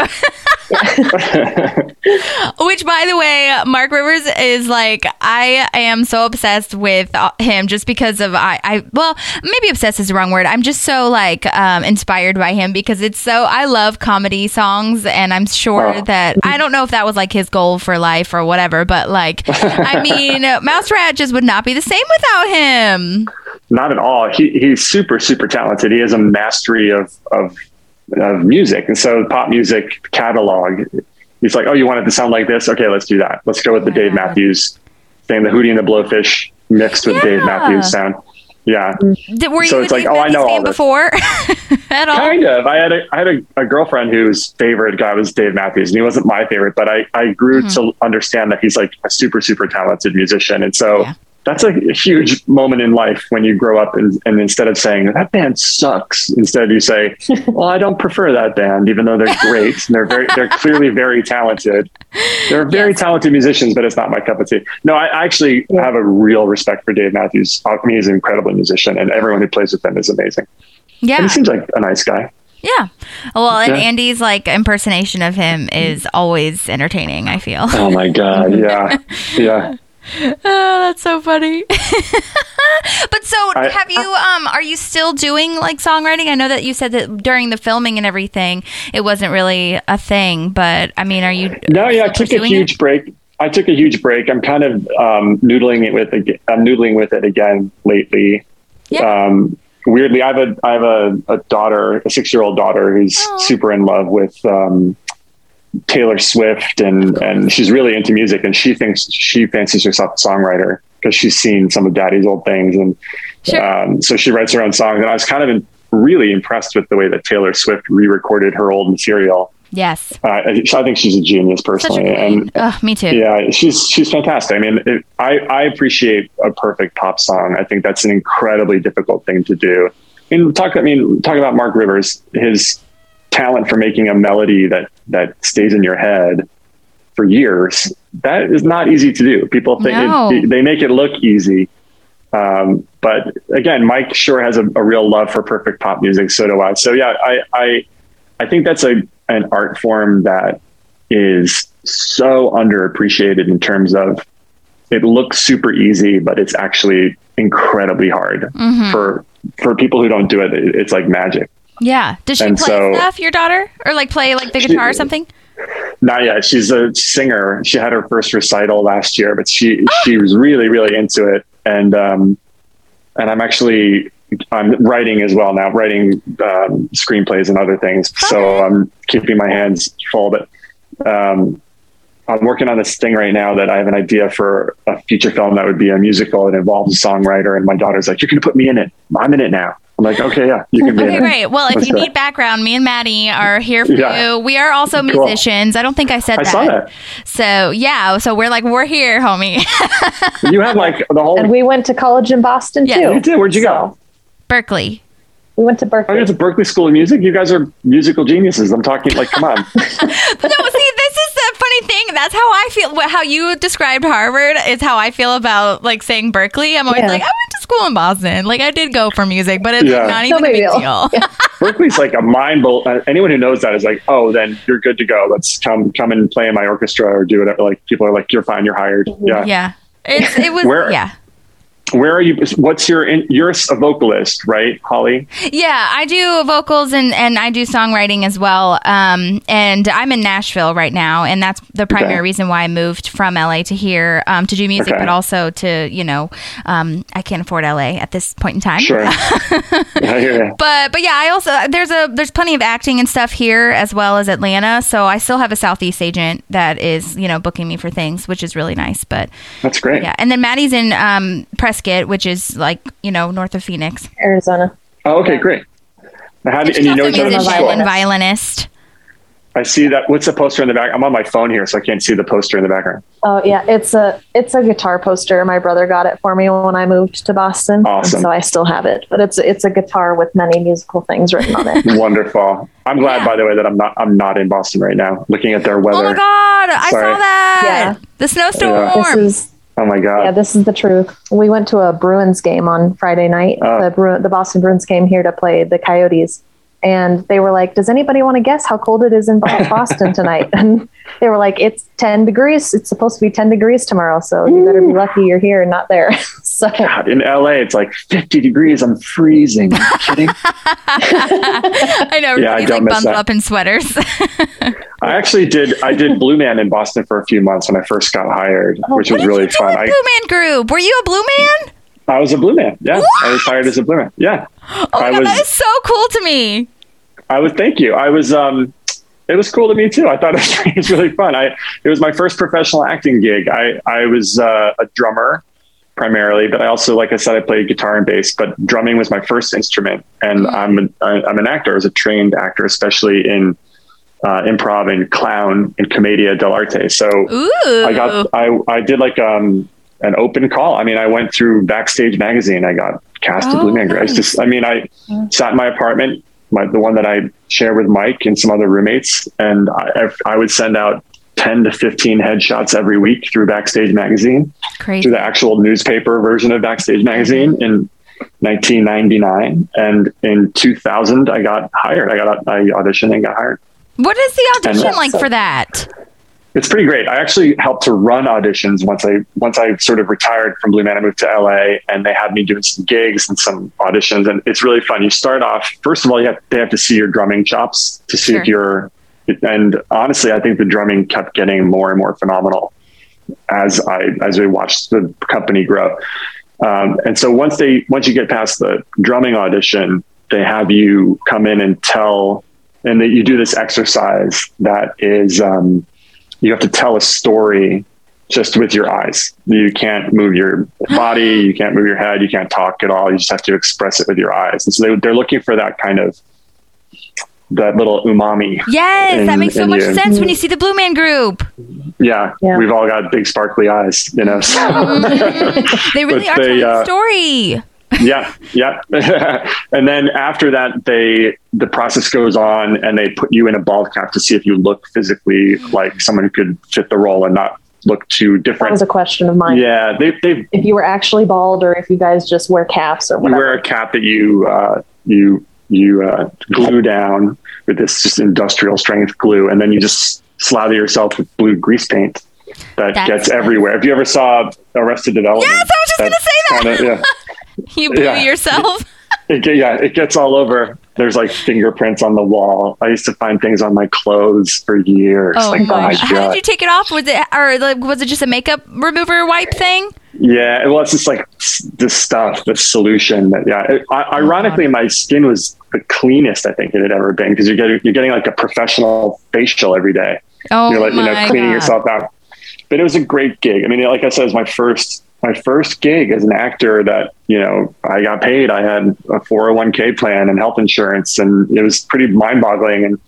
<laughs> Which, by the way, Mark Rivers is like I am so obsessed with uh, him just because of I. I well, maybe obsessed is the wrong word. I'm just so like um, inspired by him because it's so I love comedy songs, and I'm sure Oh. that I don't know if that was like his goal for life or whatever, but like I <laughs> mean, Mouse Rat just would not be the same without him. not at all. He he's super super talented. He has a mastery of of of music, and so pop music catalog. He's like, oh, you want it to sound like this? Okay, let's do that. Let's go with the Dave Matthews thing, the Hootie and the Blowfish mixed with Dave Matthews sound. Yeah, Did, were So you it's like, oh, I know all this. before <laughs> at all? kind of. I had a I had a, a girlfriend whose favorite guy was Dave Matthews, and he wasn't my favorite, but I I grew mm-hmm. to understand that he's like a super super talented musician, and so. Yeah. That's a huge moment in life when you grow up and, and instead of saying that band sucks, instead you say, <laughs> "Well, I don't prefer that band, even though they're great and <laughs> they're very, they're clearly very talented. They're very talented musicians, but it's not my cup of tea." No, I actually have a real respect for Dave Matthews. I mean, he's an incredible musician, and everyone who plays with him is amazing. And Yeah. he seems like a nice guy. Yeah. Well, and Yeah. Andy's like impersonation of him is always entertaining, I feel. Oh my god, <laughs> yeah, yeah. <laughs> Oh, that's so funny. <laughs> but so I- have you um are you still doing like songwriting? I know that you said that during the filming and everything it wasn't really a thing, but I mean, are you No, yeah, I took a huge it? break. I took a huge break. I'm kind of um, noodling it with. ag- I'm noodling with it again lately. Yeah. Um, weirdly, I have a I have a, a daughter, a six year old daughter who's Aw. super in love with um, Taylor Swift, and and she's really into music, and she thinks she fancies herself a songwriter because she's seen some of Daddy's old things, and Sure. um, so she writes her own songs. And I was kind of in, really impressed with the way that Taylor Swift re-recorded her old material. Yes. Uh, I I think she's a genius Such a personally, and me too. yeah, she's she's fantastic. I mean, it, I I appreciate a perfect pop song. I think that's an incredibly difficult thing to do. And talk, I mean, talk about Mark Rivers, his talent for making a melody that that stays in your head for years. That is not easy to do. People think No. it, they make it look easy. Um, but again, Mike Schur has a, a real love for perfect pop music. So do I. So yeah, I, I, I think that's a, an art form that is so underappreciated in terms of it looks super easy, but it's actually incredibly hard for for people who don't do it it's like magic. Yeah. Does she And play so- stuff, your daughter? Or like play like the She- guitar or something? Not yet. She's a singer. She had her first recital last year, but she <gasps> she was really really into it, and um, and I'm actually I'm writing as well now, writing um, screenplays and other things. So I'm keeping my hands full, but um, I'm working on this thing right now that I have an idea for a feature film that would be a musical. It involves a songwriter, and my daughter's like, "You're going to put me in it. I'm in it now." I'm like, "Okay, yeah, you can be Okay, great. Well, if Let's you do need background, me and Maddie are here for Yeah. you. We are also Cool. musicians. I don't think I said I that. saw that. So yeah, so we're like we're here, homie. <laughs> You have like the whole. And we went to college in Boston Yes. too. you did. Where'd you go? Berkeley. We went to Berkeley. I Berkeley. went to Berkeley School of Music. You guys are musical geniuses. I'm talking like, come on. <laughs> no, see, this is the funny thing. That's how I feel. How you described Harvard is how I feel about like saying Berkeley. I'm always Yeah. like, I went to school in Boston. Like I did go for music, but it's Yeah. not No even a big big deal. deal. <laughs> Berkeley's like a mind blow. Uh, anyone who knows that is like, oh, then you're good to go. Let's come come and play in my orchestra or do whatever. Like people are like, you're fine. You're hired. Yeah. yeah, it's it was Where- yeah. Where are you? What's your? In, you're a vocalist, right, Holly? Yeah, I do vocals and, and I do songwriting as well. Um, and I'm in Nashville right now, and that's the primary Okay. reason why I moved from LA to here um, to do music, Okay. but also to you know um, I can't afford LA at this point in time. Sure. <laughs> I hear you. But but yeah, I also there's a there's plenty of acting and stuff here as well as Atlanta. So I still have a Southeast agent that is you know booking me for things, which is really nice. But That's great. yeah, and then Maddie's in um, Prescott, which is like you know north of Phoenix. Arizona. Oh, okay, great. Now, how do, And and you know each other from musician school? and violinist. I see that. What's the poster in the back? I'm on my phone here, so I can't see the poster in the background. Oh yeah, it's a it's a guitar poster. My brother got it for me when I moved to Boston, Awesome. so I still have it. But it's it's a guitar with many musical things written on it. <laughs> Wonderful. I'm glad, Yeah. by the way, that I'm not. I'm not in Boston right now. Looking at their weather. Oh my god, I saw that. Yeah. The snowstorm. Yeah. this is Oh my god. yeah, this is the truth. We went to a Bruins game on Friday night. Oh. The Bru- the Boston Bruins came here to play the Coyotes, and they were like, "Does anybody want to guess how cold it is in <laughs> Boston tonight?" And they were like, "It's ten degrees. It's supposed to be ten degrees tomorrow, so you better be lucky you're here and not there." <laughs> so God, in LA, it's like 50 degrees. I'm freezing. Are you kidding? <laughs> I know Yeah, I don't like miss bundled that. up in sweaters. I actually did. I did Blue Man in Boston for a few months when I first got hired, oh, which was did really you do fun. with I, Blue Man Group? Were you a Blue Man? I was a Blue Man. Yeah, I was hired as a Blue Man. Yeah, Oh my I god, was. that is so cool to me. I was. Thank you. I was. Um, it was cool to me too. I thought it was, <laughs> it was really fun. I it was my first professional acting gig. I I was uh, a drummer primarily, but I also, like I said, I played guitar and bass. But drumming was my first instrument, and I'm a, I'm an actor. I was a trained actor, especially in uh, improv and clown and commedia dell'arte. So Ooh. I got I I did like um an open call. I mean, I went through Backstage magazine. I got cast to Oh, Blue Man Group. I just I mean, I sat in my apartment, my the one that I share with Mike and some other roommates, and I I would send out. 10 to 15 headshots every week through Backstage magazine, crazy. through the actual newspaper version of Backstage magazine in 1999. And in 2000, I got hired. I got I auditioned and got hired. What is the audition And- like for that? It's pretty great. I actually helped to run auditions once I once I sort of retired from Blue Man. I moved to LA, and they had me doing some gigs and some auditions, and it's really fun. You start off first of all, you have they have to see your drumming chops to see if you're. And honestly, I think the drumming kept getting more and more phenomenal as I as we watched the company grow. Um, and so once they once you get past the drumming audition, they have you come in and tell, and that you do this exercise that is um, you have to tell a story just with your eyes. You can't move your body, <gasps> you can't move your head, you can't talk at all. You just have to express it with your eyes. And so they, they're looking for that kind of that little umami. Yes, that makes so much you. sense when you see the Blue Man Group. Yeah, Yeah. we've all got big sparkly eyes, you know. So. <laughs> They really But are they, telling a uh, story. Yeah yeah <laughs> and then after that they the process goes on and they put you in a bald cap to see if you look physically like someone who could fit the role and not look too different. that different was a question of mine. yeah they, they If you were actually bald, or if you guys just wear caps or you wear a cap that you uh, you you uh, glue down with this just industrial strength glue and then you just slather yourself with blue grease paint that That's gets nice. everywhere if you ever saw arrested development Yes, I was just gonna say that. kinda- yeah <laughs> <laughs> You blew yeah. yourself. <laughs> it, get- yeah, it gets all over. There's like fingerprints on the wall. I used to find things on my clothes for years. Oh like, oh my my! How god. did you take it off? Was it or like, was it just a makeup remover wipe thing? Yeah, well, it's just like the stuff, the solution. That yeah, it, I, oh, ironically, my skin was the cleanest I think it had ever been because you're getting you're getting like a professional facial every day. Oh you're like you know cleaning God. yourself out. But it was a great gig. I mean, like I said, it was my first my first gig as an actor. That you know I got paid. I had a 401k plan and health insurance, and it was pretty mind boggling. And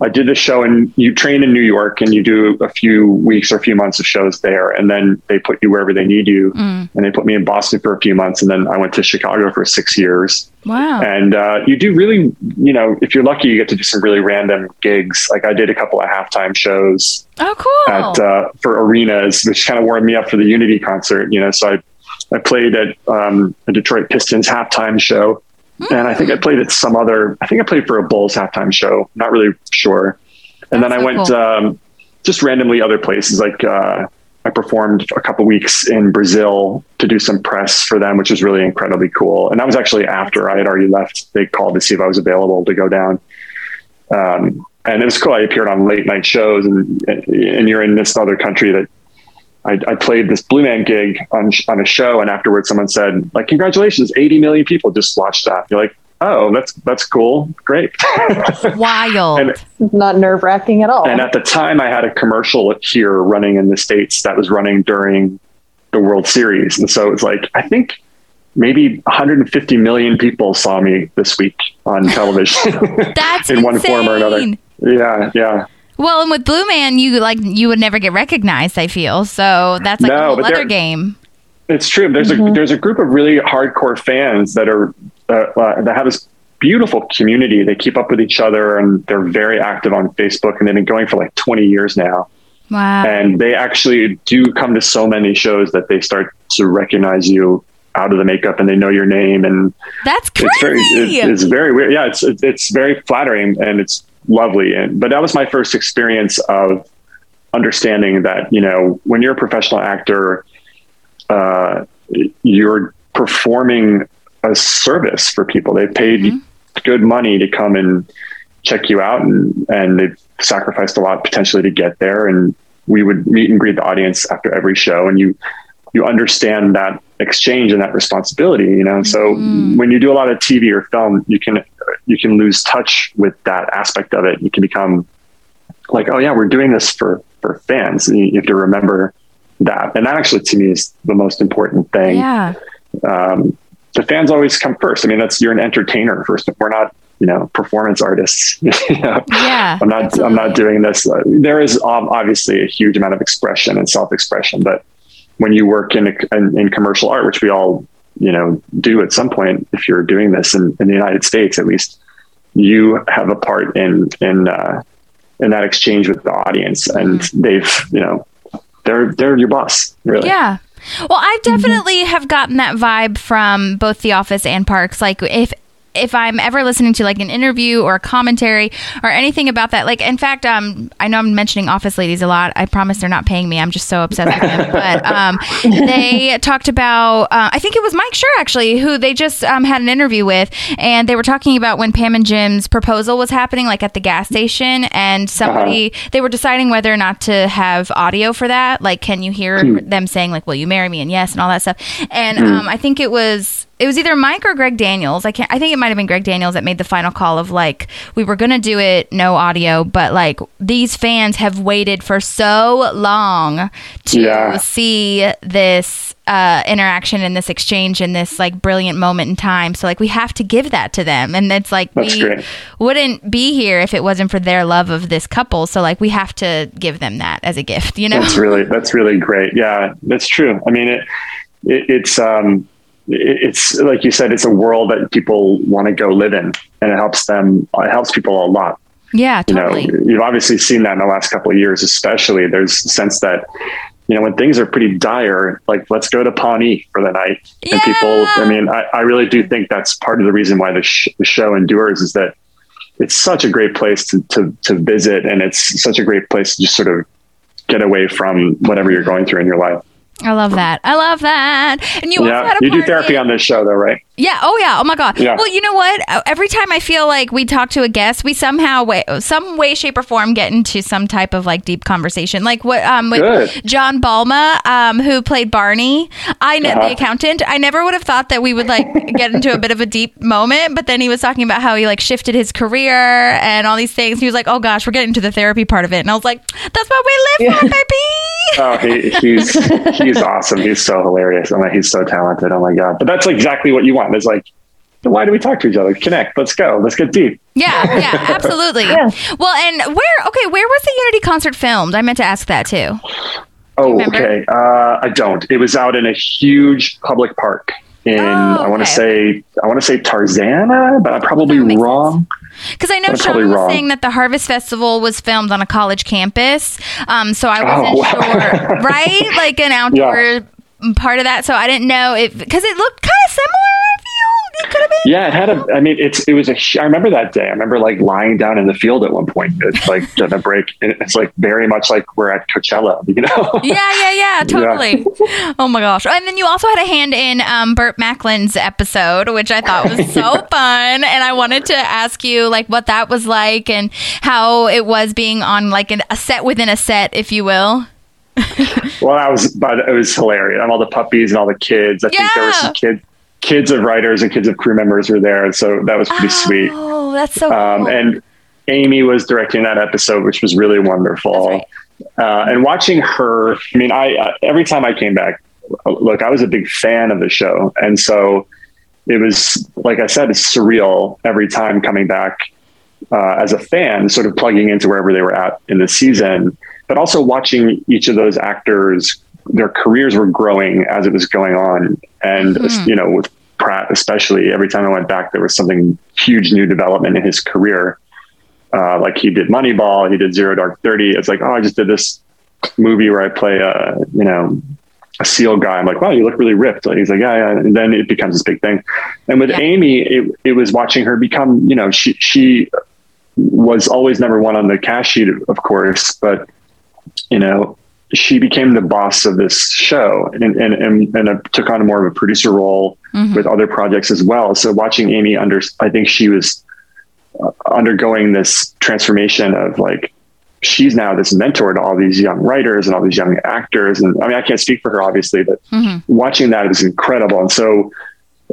I did the show, and you train in New York, and you do a few weeks or a few months of shows there, and then they put you wherever they need you. Mm. And they put me in Boston for a few months, and then I went to Chicago for six years. Wow. And uh, you do really, you know, if you're lucky, you get to do some really random gigs. Like I did a couple of halftime shows Oh, cool. at uh, for arenas, which kind of warmed me up for the Unity concert. You know, so I I played at um, a Detroit Pistons halftime show, and I think I played at some other. I think I played for a Bulls halftime show. Not really sure. And then I so went cool. um, just randomly other places. Like uh, I performed a couple weeks in Brazil to do some press for them, which was really incredibly cool. And that was actually after I had already left. They called to see if I was available to go down. Um, and it was cool. I appeared on late night shows, and and you're in this other country that I, I played this Blue Man gig on on a show, and afterwards someone said, like, "Congratulations, 80 million people just watched that." You're like, "Oh, that's that's cool, great." Wild. and Not nerve wracking at all. and at the time, I had a commercial here running in the states that was running during the World Series, and so it's like I think maybe 150 million people saw me this week on television <laughs> That's <laughs> in one form or another. insane. Yeah, yeah. Well, and with Blue Man, you like you would never get recognized. I feel so. That's like No, a whole other game. It's true. There's a there's a group of really hardcore fans that are uh, uh, that have this beautiful community. They keep up with each other and they're very active on Facebook, and they've been going for like 20 years now. Wow. And they actually do come to so many shows that they start to recognize you out of the makeup, and they know your name, and That's crazy. it's very it, it's very weird. Yeah, it's it's it's very flattering and it's lovely. And but that was my first experience of understanding that you know when you're a professional actor, uh, you're performing a service for people. They paid good money to come and check you out, and and they've sacrificed a lot potentially to get there. And we would meet and greet the audience after every show, and you you understand that exchange and that responsibility you know? So when you do a lot of tv or film you can you can lose touch with that aspect of it. You can become like oh yeah we're doing this for for fans. And you have to remember that. And that actually to me is the most important thing. Yeah. um, the fans always come first. I mean that's you're an entertainer first. We're not you know performance artists <laughs> you know? Yeah. i'm not i'm not doing this. There is obviously a huge amount of expression and self-expression but when you work in, a, in in commercial art which we all you know do at some point if you're doing this in, in the united states at least you have a part in in uh, in that exchange with the audience and they've you know they're they're your boss really Yeah. Well, I definitely have gotten that vibe from both The Office and Parks. Like if if I'm ever listening to like an interview or a commentary or anything about that, like in fact, um, I know I'm mentioning Office Ladies a lot. I promise they're not paying me. I'm just so obsessed with them. But um, <laughs> they talked about, uh, I think it was Mike Schur actually, who they just um, had an interview with, and they were talking about when Pam and Jim's proposal was happening, like at the gas station, and somebody they were deciding whether or not to have audio for that. Like, can you hear them saying like, "Will you marry me?" and yes, and all that stuff. And um, I think it was it was either Mike or Greg Daniels. I can't. I think it might have been Greg Daniels that made the final call of like we were gonna do it no audio, but like these fans have waited for so long to Yeah. see this uh, interaction and this exchange and this like brilliant moment in time. So like we have to give that to them, and it's like That's we great. wouldn't be here if it wasn't for their love of this couple. So like we have to give them that as a gift, you know? That's really that's really great. Yeah, that's true. I mean, it, it it's um, it's like you said, it's a world that people want to go live in, and it helps them. It helps people a lot. yeah, You totally. know, you've obviously seen that in the last couple of years, especially. There's a sense that. You know, when things are pretty dire, like let's go to Pawnee for the night. yeah! And people, I mean, I, I really do think that's part of the reason why the, sh- the show endures is that it's such a great place to, to, to visit. And it's such a great place to just sort of get away from whatever you're going through in your life. I love that. I love that. And you yeah. You do therapy on this show though, right? Yeah. Oh, yeah. Oh my God. Yeah. Well, you know what? Uh, Every time I feel like we talk to a guest, we somehow, way, some way, shape, or form, get into some type of like deep conversation. Like what? Um, with Good. John Balma, um, who played Barney, I know Uh-huh. the accountant. I never would have thought that we would like <laughs> get into a bit of a deep moment, but then he was talking about how he like shifted his career and all these things. He was like, "Oh gosh, we're getting into the therapy part of it," and I was like, "That's what we live for, baby." <laughs> Oh, he, he's he's awesome. He's so hilarious. I'm like, he's so talented. Oh my god! But that's exactly what you want. It's like, why do we talk to each other? Connect. Let's go. Let's get deep. Yeah, yeah, <laughs> absolutely. Yeah. Well, and where? Okay, where was the Unity concert filmed? I meant to ask that too. Oh, okay. Uh, I don't. It was out in a huge public park in. Oh, I want to okay. say. I want to say Tarzana, but I'm probably wrong. Because I know I'm Sean was wrong. saying that the Harvest Festival was filmed on a college campus, um, so I wasn't Oh, wow. sure, right? <laughs> Like an outdoor part of that. So I didn't know if because it looked kind of similar. I it could have been. Yeah, it had a. I mean, it's it was a. I remember that day. I remember like lying down in the field at one point. It's like <laughs> a break. It's like very much like we're at Coachella. <laughs> You know. Yeah, yeah, yeah, totally. Oh my gosh! And then you also had a hand in um, Burt Macklin's episode, which I thought was so <laughs> fun. And I wanted to ask you like what that was like and how it was being on like an, a set within a set, if you will. Well, that was, but it was hilarious. And all the puppies and all the kids. I think there were some kids, kids of writers and kids of crew members were there. And So that was pretty sweet. Oh, that's so Um, cool. and Amy was directing that episode, which was really wonderful. That's Uh, and watching her, I mean, I uh, every time I came back, look, I was a big fan of the show, and so it was like I said, it's surreal every time coming back uh, as a fan, sort of plugging into wherever they were at in the season, but also watching each of those actors, their careers were growing as it was going on, and Mhm. you know, with Pratt especially, every time I went back, there was something huge new development in his career. Uh, like he did Moneyball, he did Zero Dark Thirty. It's like, oh, I just did this movie where I play a, you know, a SEAL guy. I'm like, wow, you look really ripped. Like, he's like, yeah, yeah. And then it becomes this big thing. And with Yeah. Amy, it, it was watching her become, you know, she, she was always number one on the cash sheet, of course, but, you know, she became the boss of this show and, and, and, and took on more of a producer role Mhm. with other projects as well. So watching Amy under, I think she was uh, undergoing this transformation of like, she's now this mentor to all these young writers and all these young actors. And I mean, I can't speak for her obviously, but Mhm. watching that is incredible. And so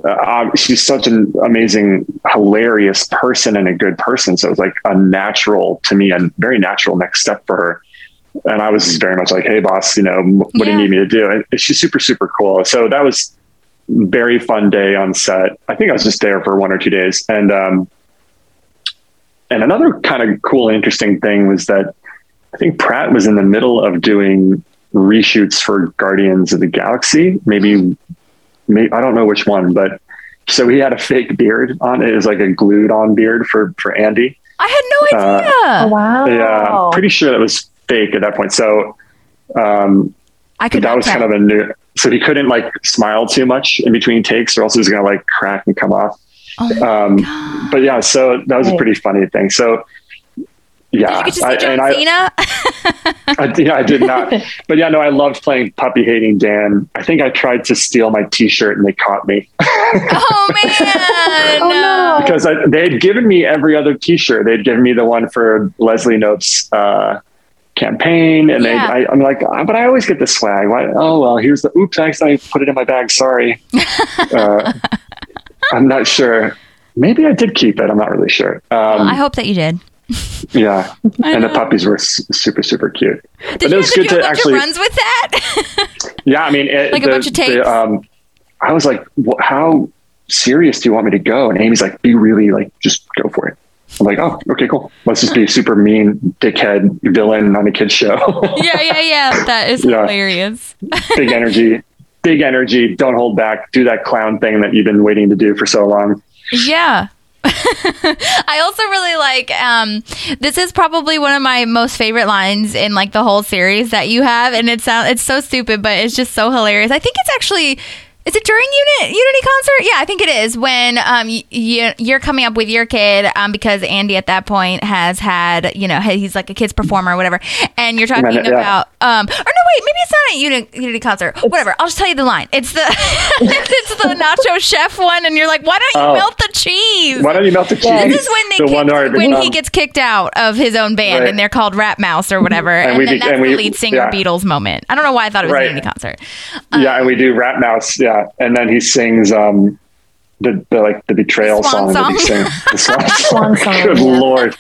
uh, she's such an amazing, hilarious person and a good person. So it's like a natural to me, a very natural next step for her. And I was just very much like, Hey boss, you know, what do you need me to do? And she's super, super cool. So that was very fun day on set. I think I was just there for one or two days. And, um, and another kind of cool, interesting thing was that I think Pratt was in the middle of doing reshoots for Guardians of the Galaxy. Maybe, maybe I don't know which one, but so he had a fake beard on. It was like a glued on beard for for Andy. I had no Uh, idea. Oh, wow. Yeah, I'm pretty sure that was fake at that point. So um, I could that was tell. kind of a new. So he couldn't like smile too much in between takes, or else it was gonna like crack and come off. Oh Um, but yeah, so that was a pretty funny thing. So Did yeah, you get to see I- and I, Cena? I, <laughs> yeah, I did not. But yeah, no, I loved playing puppy hating Dan. I think I tried to steal my T-shirt and they caught me <laughs> oh man! Oh, no. because I, they had given me every other T-shirt. They'd given me the one for Leslie Knope's uh, campaign, and Yeah. they, I, I'm like, "Ah, but I always get the swag. Why? Oh well, here's the. Oops, I accidentally put it in my bag. Sorry. <laughs> uh, I'm not sure. Maybe I did keep it. I'm not really sure. Um, I hope that you did. yeah, <laughs> and the puppies were s- super super cute. Did but you it was to good to bunch actually- runs with that? <laughs> Yeah, I mean, it, Like a bunch of takes? um, I was like, "Wh- "How serious do you want me to go?" And Amy's like, "Be really like, just go for it." I'm like, "Oh, okay, cool. Let's just be super mean dickhead villain on a kids show. <laughs> yeah, yeah, yeah. That is Yeah. hilarious. <laughs> big energy, big energy. Don't hold back. Do that clown thing that you've been waiting to do for so long." Yeah. <laughs> I also really like um this is probably one of my most favorite lines in like the whole series that you have and it sound it's so stupid but it's just so hilarious. I think it's actually Is it during Unit Unity concert? Yeah, I think it is when um y- y- you're coming up with your kid um because Andy at that point has had you know he's like a kids performer or whatever, and you're talking Yeah. about um or no wait maybe it's not a Unity, Unity concert whatever I'll just tell you the line it's the <laughs> it's the nacho chef one and you're like why don't you Oh. melt the cheese? Why don't you melt the cheese? Yeah. This is when they the kicked, when um, he gets kicked out of his own band Right. and they're called Rat Mouse or whatever, and, we then that's and the we- lead singer yeah. Beatles moment. I don't know why I thought it was Right. a Unity concert. yeah, and we do Rat Mouse. Yeah, and then he sings um the, the like the betrayal Swan song, that he song? sings. The swan <laughs> Swan song, Good yeah. lord,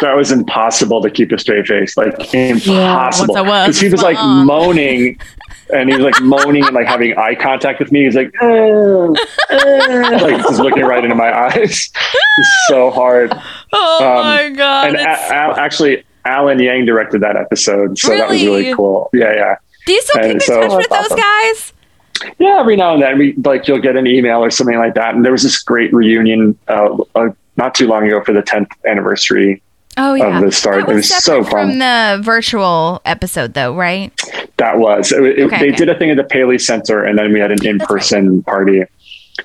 that was impossible to keep a straight face. Like impossible Once I was because he was like swan. moaning. And he was like moaning and like having eye contact with me. He's like, <laughs> "Uh, uh," like just looking right into my eyes. It's so hard. Oh Um, my god! and a- it's- Al- actually, Alan Yang directed that episode, so that was Really? really cool. Yeah, yeah. Do you still and keep in so- touch with That's those guys? Yeah, every now and then we like you'll get an email or something like that. And there was this great reunion uh, uh, not too long ago for the 10th anniversary Oh yeah, of the start. That It was was so separate from the virtual episode, though, right? That was it, it- Okay, they okay. did a thing at the Paley Center, and then we had an in-person party.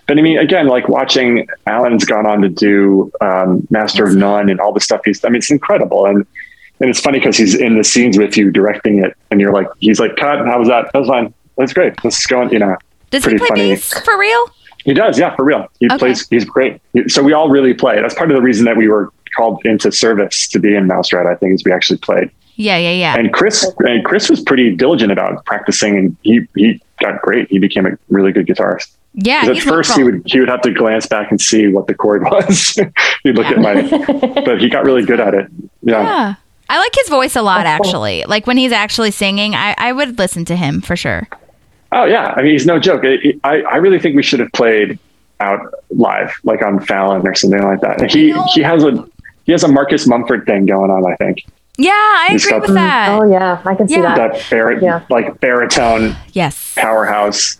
But I mean, again, like watching Alan's gone on to do um, Master of None and all the stuff he's. I mean, it's incredible, and and it's funny because he's in the scenes with you directing it, and you're like, he's like, "Cut, how was that? That was fine. That's great. Let's go on." You know, Does Pretty he play funny. bass for real? He does, yeah, for real. He Okay. plays. He's great. So we all really play. That's part of the reason that we were called into service to be in Mouse Rat. I think is we actually played. Yeah, yeah, yeah. And Chris and Chris was pretty diligent about practicing, and he he got great. He became a really good guitarist. yeah, at first wonderful. he would he would have to glance back and see what the chord <laughs> was. He'd look Yeah. at my, but he got really good at it. Yeah. Yeah. I like his voice a lot, actually. Like when he's actually singing, I, I would listen to him for sure. Oh yeah. I mean, he's no joke. It- it- I I really think we should have played out live, like on Fallon or something like that. He know- he has a he has a Marcus Mumford thing going on. I think. Yeah, I He's agree got- with that. Oh yeah, I can see Yeah. that. that bar- Yeah. like baritone Yes. powerhouse.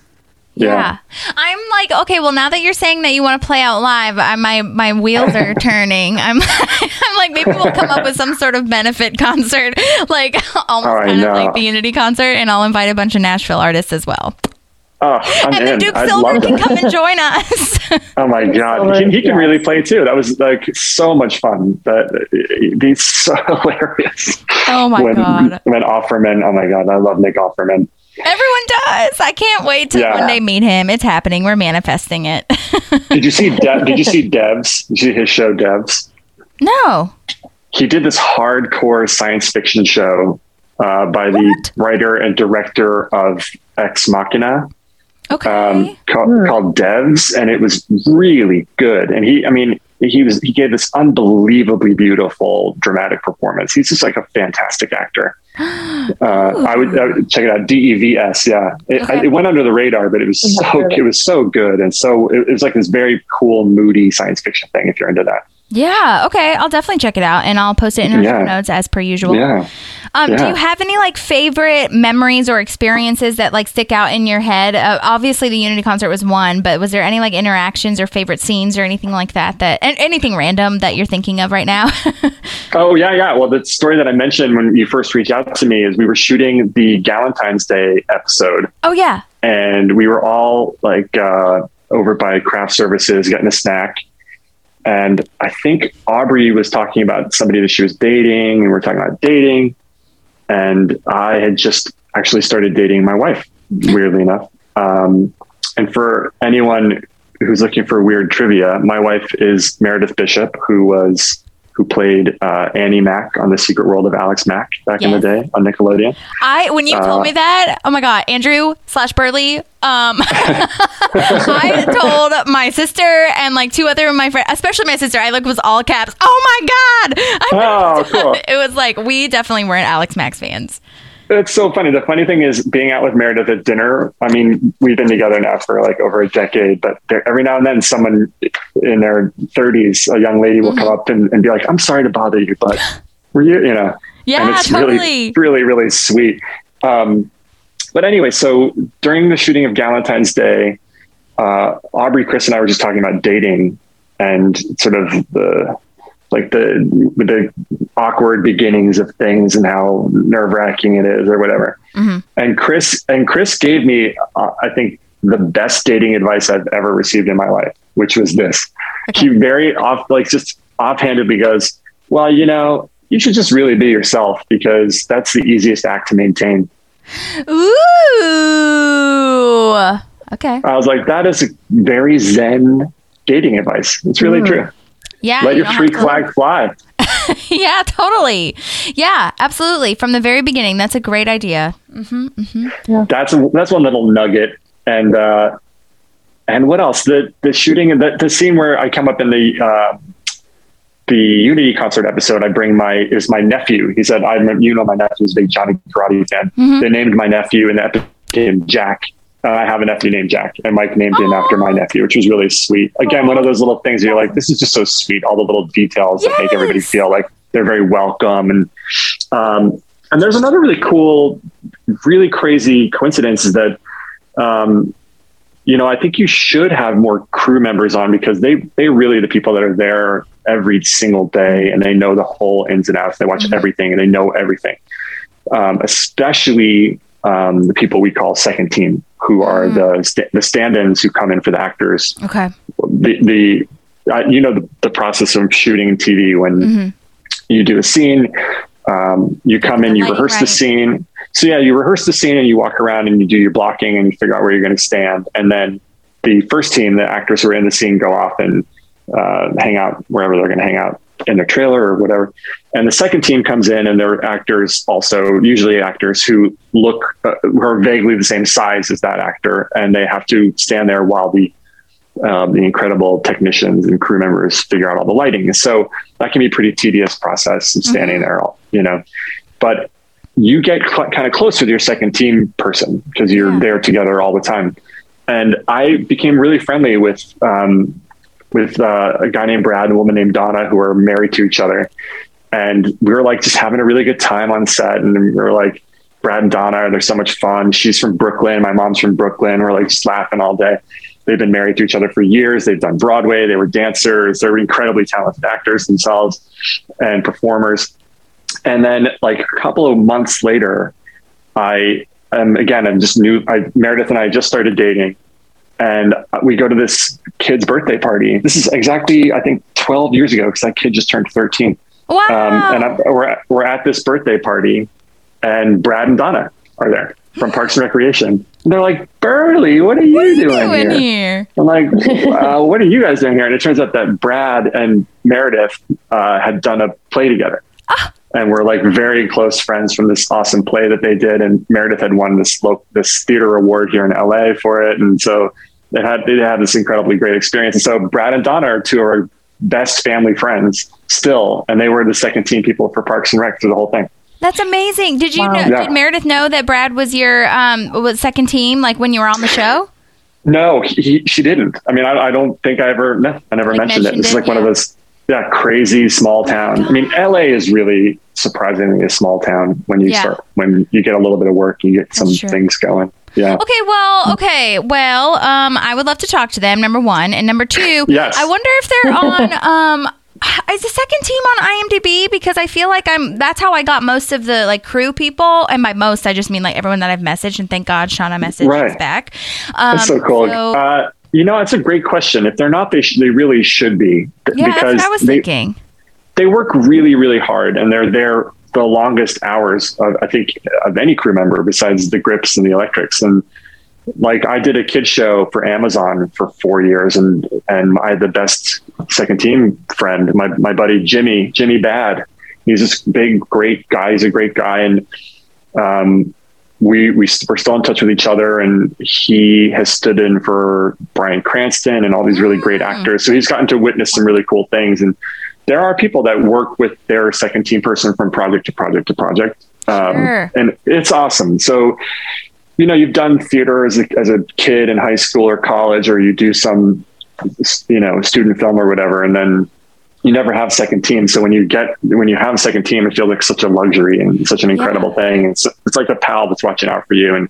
Yeah. Yeah. I'm like, okay, well, now that you're saying that you want to play out live, I, my my wheels are <laughs> turning. I'm <laughs> I'm like, maybe we'll come up with some sort of benefit concert, <laughs> like almost Oh, kind of like the Unity concert, and I'll invite a bunch of Nashville artists as well. Oh, I'm And then in. Duke I'd Silver can that. come and join us. Oh my god, he, he can yeah. really play too. That was like so much fun. That he's so hilarious. oh my when god. when Offerman. Oh my god, I love Nick Offerman. Everyone does. I can't wait to Yeah. one day meet him. It's happening. We're manifesting it. <laughs> Did you see? De- did you see Devs? Did you see his show Devs? no. He did this hardcore science fiction show uh, by the writer and director of Ex Machina. Okay. um, called, called Devs, and it was really good. And he, I mean, he was he gave this unbelievably beautiful dramatic performance. He's just like a fantastic actor. Uh, I, would, I would check it out. D E V S. Yeah, it, Okay. it went under the radar, but it was Yeah, so really. it was so good, and so it, it was like this very cool, moody science fiction thing. If you're into that, yeah. Okay. I'll definitely check it out, and I'll post it in our Yeah. show notes as per usual. yeah. Um, Do you have any like favorite memories or experiences that like stick out in your head? Uh, obviously, the Unity concert was one, but was there any like interactions or favorite scenes or anything like that? That and anything random that you're thinking of right now? <laughs> Oh yeah, yeah. Well, the story that I mentioned when you first reached out to me is we were shooting the Galentine's Day episode, oh yeah. and we were all like uh, over by craft services getting a snack. And I think Aubrey was talking about somebody that she was dating, and we were talking about dating. And I had just actually started dating my wife, weirdly enough. Um, and for anyone who's looking for weird trivia, my wife is Meredith Bishop, who was who played uh, Annie Mack on The Secret World of Alex Mack back in the day on Nickelodeon. I when you told Uh, me that, oh my god, Andrew slash Burley. Um, <laughs> I told my sister and like two other of my friends, especially my sister. I like was all caps. Oh my god! I Oh, cool. it was like we definitely weren't Alex Max fans. It's so funny. The funny thing is being out with Meredith at dinner. I mean, we've been together now for like over a decade, but there, every now and then someone in their 30s, a young lady will Mm-hmm. come up and, and be like, I'm sorry to bother you, but were you, you know, Yeah, and it's totally. really, really, really sweet. Um, but anyway, so during the shooting of Galentine's Day, uh, Aubrey, Chris, and I were just talking about dating and sort of the like the the awkward beginnings of things and how nerve wracking it is or whatever. Mhm. And Chris and Chris gave me, uh, I think, the best dating advice I've ever received in my life, which was this. He very off, like just offhandedly goes, "Well, you know, you should just really be yourself because that's the easiest act to maintain." Ooh. Okay. I was like, "That is very zen dating advice. It's really true. Yeah. Let you your don't freak flag fly." <laughs> Yeah, totally. Yeah, absolutely. From the very beginning, that's a great idea. that's a, that's one little nugget and uh and what else the the shooting and the, the scene where i come up in the uh the unity concert episode i bring my is my nephew he said i remember you know my nephew's a big johnny karate fan they named my nephew in the episode jack uh, I have a nephew named Jack, and Mike named him after my nephew, which was really sweet. Again, one of those little things where you're like, this is just so sweet. All the little details that make everybody feel like they're very welcome. And um, and there's another really cool, really crazy coincidence is that um, you know, I think you should have more crew members on because they they really the people that are there every single day and they know the whole ins and outs. They watch everything and they know everything. Um, especially um, the people we call second team, who are the sta- the stand-ins who come in for the actors. Okay. The the uh, you know the, the process of shooting TV when you do a scene, um, you come in, you rehearse the scene. So yeah, you rehearse the scene and you walk around and you do your blocking and you figure out where you're going to stand. And then the first team, the actors who are in the scene, go off and uh, hang out wherever they're going to hang out in their trailer or whatever. And the second team comes in and they're actors also, usually actors who look, uh, who are vaguely the same size as that actor. And they have to stand there while the um, the incredible technicians and crew members figure out all the lighting. So that can be a pretty tedious process of standing there, all, you know. But you get cl- kind of close with your second team person because you're Yeah. there together all the time. And I became really friendly with um, with uh, a guy named Brad and a woman named Donna who are married to each other. And we were like just having a really good time on set. And we were like, Brad and Donna, they're so much fun. She's from Brooklyn. My mom's from Brooklyn. We're like just laughing all day. They've been married to each other for years. They've done Broadway. They were dancers. They're incredibly talented actors themselves and performers. And then, like a couple of months later, I am again. I'm just new. I Meredith and I just started dating, and we go to this kid's birthday party. This is exactly, I think, 12 years ago because that kid just turned 13. Wow. Um, and I'm, we're at, we're at this birthday party, and Brad and Donna are there from Parks and Recreation. And they're like, Burley, what are you doing, doing here? here? I'm like, <laughs> uh, what are you guys doing here? And it turns out that Brad and Meredith uh, had done a play together. And we're like very close friends from this awesome play that they did. And Meredith had won this lo- this theater award here in LA for it. And so they had they had this incredibly great experience. And so Brad and Donna are two of our best family friends still. And they were the second team people for Parks and Rec through the whole thing. That's amazing. Did you know, Yeah. did Meredith know that Brad was your um was second team like when you were on the show? No, he, he, she didn't. I mean, I, I don't think I ever, no, I never Like mentioned, it. It's it, like one of those, yeah, crazy small town. I mean, LA is really surprisingly a small town when you Yeah. start, when you get a little bit of work, you get some true. things going. Yeah. Okay, well, okay, well, um, I would love to talk to them. Number one, and number two, <laughs> Yes. I wonder if they're <laughs> on. Um, is the second team on IMDb? Because I feel like I'm. That's how I got most of the like crew people, and by most, I just mean like everyone that I've messaged. And thank God, Shauna messaged Right. back. Um, That's so cool. so- uh, you know, it's a great question. If they're not, they, sh- they really should be th- yeah, that's because what I was they, thinking. they work really, really hard and they're there the longest hours of, I think, of any crew member besides the grips and the electrics. And like I did a kid show for Amazon for four years and, and I had the best second team friend, my, my buddy, Jimmy, Jimmy Bad. He's this big, great guy. He's a great guy. And, um, we, we we're still in touch with each other and he has stood in for Bryan Cranston and all these really great actors. So he's gotten to witness some really cool things. And there are people that work with their second team person from project to project to project. Um, Sure. And it's awesome. So, you know, you've done theater as a, as a kid in high school or college, or you do some, you know, student film or whatever. And then you never have second team. So when you get, when you have second team, it feels like such a luxury and such an incredible thing. It's, it's like a pal that's watching out for you. And,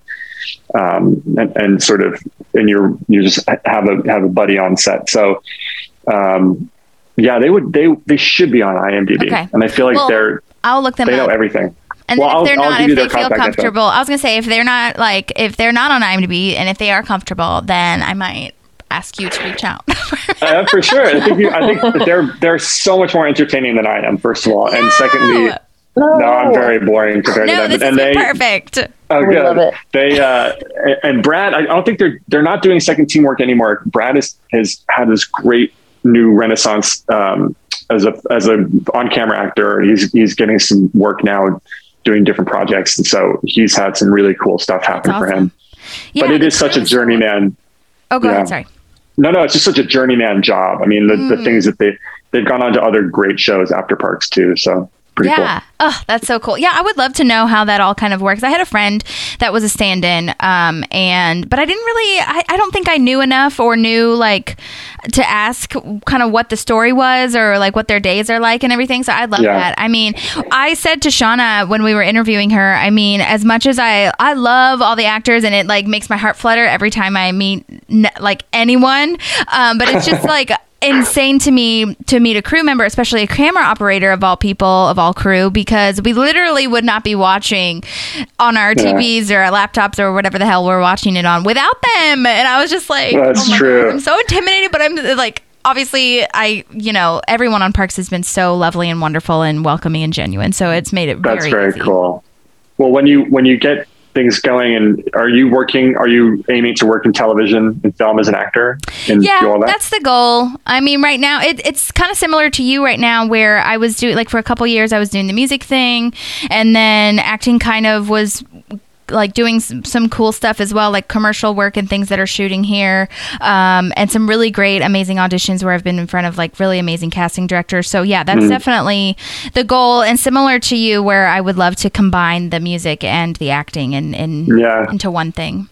um, and, and sort of, and you're, you just have a, have a buddy on set. So, um, yeah, they would, they, they should be on IMDb Okay. and I feel like Well, they're, I'll look them up. they know everything. And Well, if I'll- they're I'll not, give you if they feel contact info. comfortable, I was gonna say if they're not like if they're not on IMDb and if they are comfortable, then I might ask you to reach out. <laughs> Uh, for sure. I think you, I think they're they're so much more entertaining than I am. First of all, and secondly, No, no, I'm very boring compared no, to this them. And is they, perfect. oh, We good. love it. They uh, and Brad, I don't think they're they're not doing second teamwork anymore. Brad has has had this great new renaissance um, as a as a on camera actor. He's he's getting some work now, doing different projects, and so he's had some really cool stuff happen for him. Yeah, but it is such a journeyman. Oh, go yeah. ahead. Sorry. No, no, it's just such a journeyman job. I mean, the, Mm. the things that they they've gone on to other great shows after Parks too. So pretty yeah. Oh, that's so cool. Yeah, I would love to know how that all kind of works. I had a friend that was a stand-in, um, and but I didn't really. I, I don't think I knew enough or knew like to ask kind of what the story was or like what their days are like and everything. So I love Yeah. that. I mean, I said to Shauna when we were interviewing her. I mean, as much as I I love all the actors and it like makes my heart flutter every time I meet like anyone, um, but it's just <laughs> like insane to me to meet a crew member, especially a camera operator of all people, of all crew, because we literally would not be watching on our Yeah. TVs or our laptops or whatever the hell we're watching it on without them. And I was just like, That's oh true. God, I'm so intimidated, but I'm like, obviously, I, you know, everyone on Parks has been so lovely and wonderful and welcoming and genuine. So it's made it That's very, very cool. Well, when you when you get things going, and are you working? Are you aiming to work in television and film as an actor Yeah, all that? that's the goal. I mean, right now it, it's kind of similar to you right now, where I was doing like for a couple years I was doing the music thing, and then acting kind of was like doing some, some cool stuff as well, like commercial work and things that are shooting here, um, and some really great, amazing auditions where I've been in front of like really amazing casting directors. So yeah, that's definitely the goal, and similar to you, where I would love to combine the music and the acting and, and Yeah. into one thing.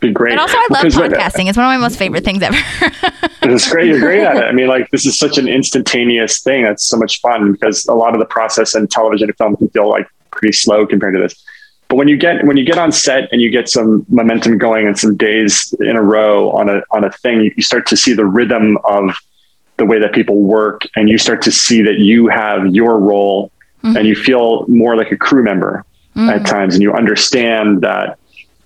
be great. But also, I love Because podcasting. It's one of my most favorite things ever. <laughs> It's great. You're great at it. I mean, like this is such an instantaneous thing. That's so much fun because a lot of the process in television and film can feel like pretty slow compared to this. But when you get when you get on set and you get some momentum going and some days in a row on a on a thing, you, start to see the rhythm of the way that people work, and you start to see that you have your role, mm-hmm. and you feel more like a crew member at mm-hmm. times, and you understand that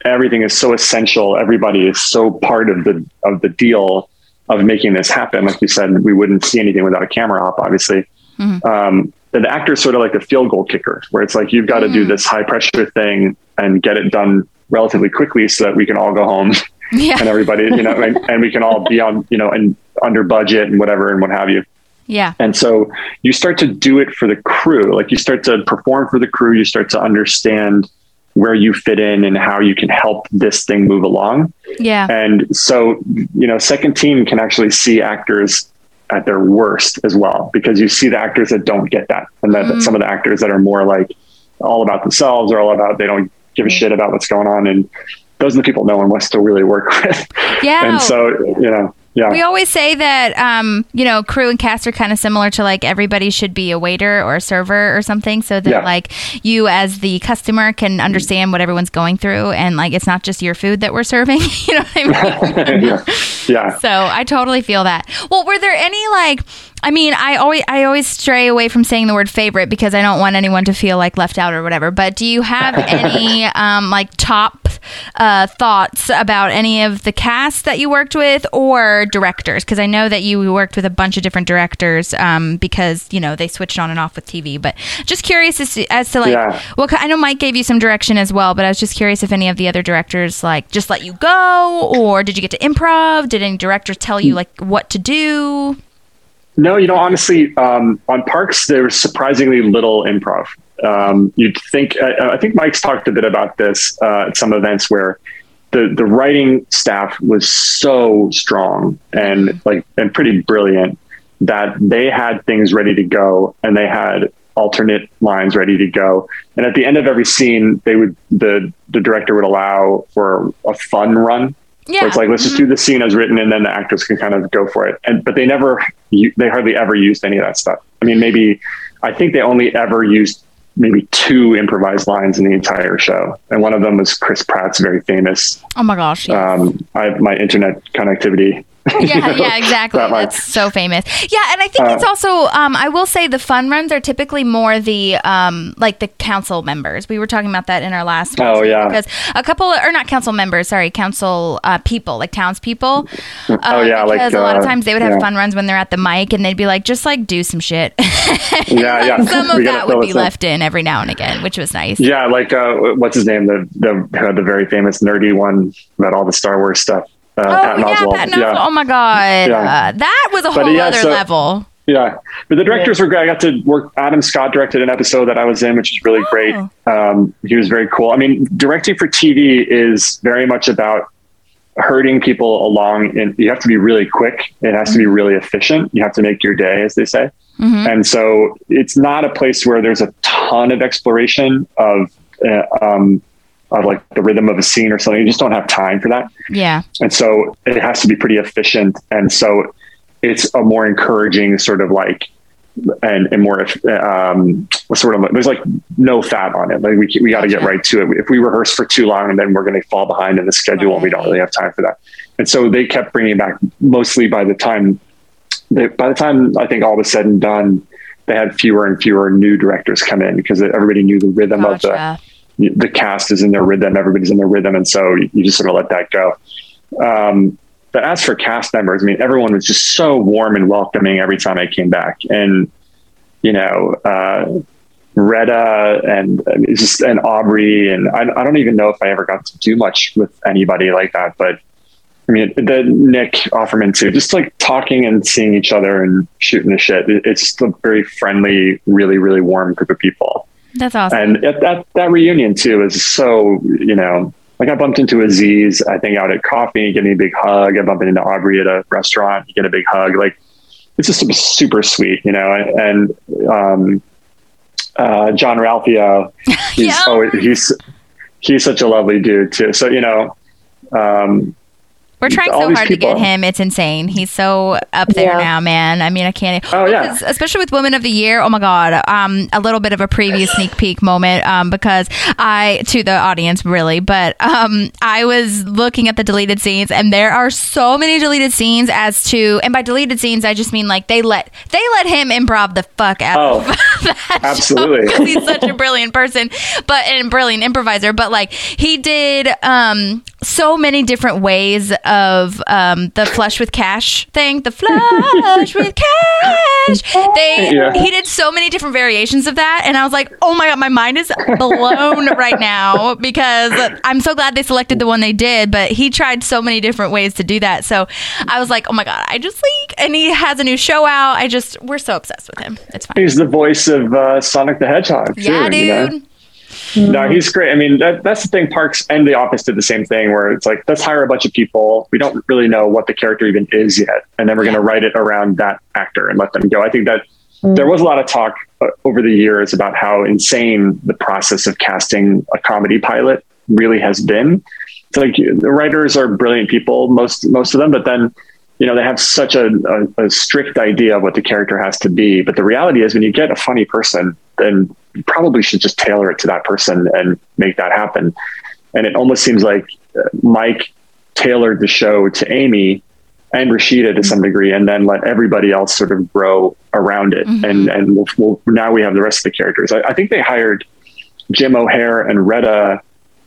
everything is so essential. Everybody is so part of the of the deal of making this happen. Like you said, we wouldn't see anything without a camera op, obviously. Mm-hmm. Um, the actor is sort of like the field goal kicker, where it's like you've got to do mm. this high pressure thing and get it done relatively quickly so that we can all go home <laughs> yeah. and everybody, you know, and, and we can all be on, you know, and under budget and whatever and what have you. Yeah. And so you start to do it for the crew. Like you start to perform for the crew. You start to understand where you fit in and how you can help this thing move along. Yeah. And so, you know, second team can actually see actors at their worst as well, because you see the actors that don't get that. And that mm. some of the actors that are more like all about themselves or all about, they don't give a shit about what's going on. And those are the people no one wants to really work <laughs> with. Yeah. and so, you know, yeah. We always say that, um, you know, crew and cast are kind of similar to like everybody should be a waiter or a server or something, so that Yeah. like you as the customer can understand what everyone's going through, and like it's not just your food that we're serving. <laughs> you know what I mean? <laughs> yeah. Yeah. So I totally feel that. Well, were there any like? I mean, I always I always stray away from saying the word favorite because I don't want anyone to feel like left out or whatever. But do you have <laughs> any um, like top uh, thoughts about any of the cast that you worked with or directors? Because I know that you worked with a bunch of different directors um, because you know they switched on and off with TV. But just curious as to, as to like, Yeah. well, I know Mike gave you some direction as well, but I was just curious if any of the other directors like just let you go or did you get to improv? Did any directors tell you like what to do? No, you know, honestly, um, on Parks, there was surprisingly little improv. Um, you'd think, I, I think Mike's talked a bit about this uh, at some events where the, the writing staff was so strong and like, and pretty brilliant that they had things ready to go and they had alternate lines ready to go. And at the end of every scene, they would, the, the director would allow for a fun run Yeah. so it's like let's just do the scene as written, and then the actors can kind of go for it. And but they never, they hardly ever used any of that stuff. I mean, maybe I think they only ever used maybe two improvised lines in the entire show, and one of them was Chris Pratt's very famous oh my gosh. yeah. um, I have my internet connectivity <laughs> Yeah, yeah, exactly. That. That's so famous. Yeah, and I think Uh, it's also. Um, I will say the fun runs are typically more the um, like the council members. We were talking about that in our last. one, Oh, too, yeah. because a couple or not council members, sorry, council uh, people like townspeople. Uh, Oh, yeah, like, because a lot of uh, times they would have yeah. fun runs when they're at the mic, and they'd be like, just like do some shit. <laughs> Yeah, yeah. Some of that would be in. left in every now and again, which was nice. Yeah, like uh, what's his name? The the uh, the very famous nerdy one about all the Star Wars stuff. Uh, Oh Patton yeah. Patton Oswalt. Oh my god, Yeah. uh, that was a But, whole yeah, other so- level. Yeah, but the directors were great. I got to work. Adam Scott directed an episode that I was in, which was really great. Oh. Um, he was very cool. I mean, directing for TV is very much about herding people along, and you have to be really quick. It has to be really efficient. You have to make your day, as they say. And so, it's not a place where there's a ton of exploration of uh, um, of like the rhythm of a scene or something. You just don't have time for that. Yeah, And so it has to be pretty efficient. And so it's a more encouraging sort of like, and, and more, um, sort of, there's like no fat on it. Like we, we got to get right to it. If we rehearse for too long, and then we're going to fall behind in the schedule and we don't really have time for that. And so they kept bringing back mostly by the time, they, by the time I think all was said and done, they had fewer and fewer new directors come in because everybody knew the rhythm of the, gotcha. The cast is in their rhythm, everybody's in their rhythm, and so you just sort of let that go. Um, but as for cast members, I mean, everyone was just so warm and welcoming every time I came back, and you know, uh, Retta and and it's just and Aubrey, and I, I don't even know if I ever got to do much with anybody like that, but. I mean, the Nick Offerman too, just like talking and seeing each other and shooting the shit. It- It's just a very friendly, really, really warm group of people That's awesome. and at that that reunion too is so you know like I bumped into Aziz I think out at coffee he gave me a big hug I bumped into Aubrey at a restaurant get a big hug like it's just super sweet you know and, and um, uh, Jean-Ralphio <laughs> he's Yeah. oh he's he's such a lovely dude too so you know um, We're trying so hard to get people- him. It's insane. He's so up there Yeah. now, man. I mean, I can't. Oh, yeah. Especially with Women of the Year. Oh my God. Um, a little bit of a preview sneak peek moment. Um, because I to the audience really, but um, I was looking at the deleted scenes, and there are so many deleted scenes. As to, and by deleted scenes, I just mean like they let they let him improv the fuck out. Oh, of <laughs> that show he's such a brilliant person, but and brilliant improviser. But like he did um so many different ways of um the flush with cash thing, the flush with cash. They Yeah. he did so many different variations of that, and I was like, oh my god, my mind is blown <laughs> right now because I'm so glad they selected the one they did. But he tried so many different ways to do that, so I was like, oh my god, I just like, and he has a new show out. I just we're so obsessed with him. It's fine. he's the voice of uh, Sonic the Hedgehog too, Yeah, you know? No, he's great. I mean, that, that's the thing. Parks and The Office did the same thing, where it's like, let's hire a bunch of people. We don't really know what the character even is yet, and then we're going to write it around that actor and let them go. I think that there was a lot of talk uh, over the years about how insane the process of casting a comedy pilot really has been. It's like the writers are brilliant people, most most of them, but then you know they have such a, a, a strict idea of what the character has to be. But the reality is, when you get a funny person, then you probably should just tailor it to that person and make that happen. And it almost seems like uh, Mike tailored the show to Amy and Rashida to some degree, and then let everybody else sort of grow around it. And and we'll, we'll, now we have the rest of the characters. I, I think they hired Jim O'Heir and Retta,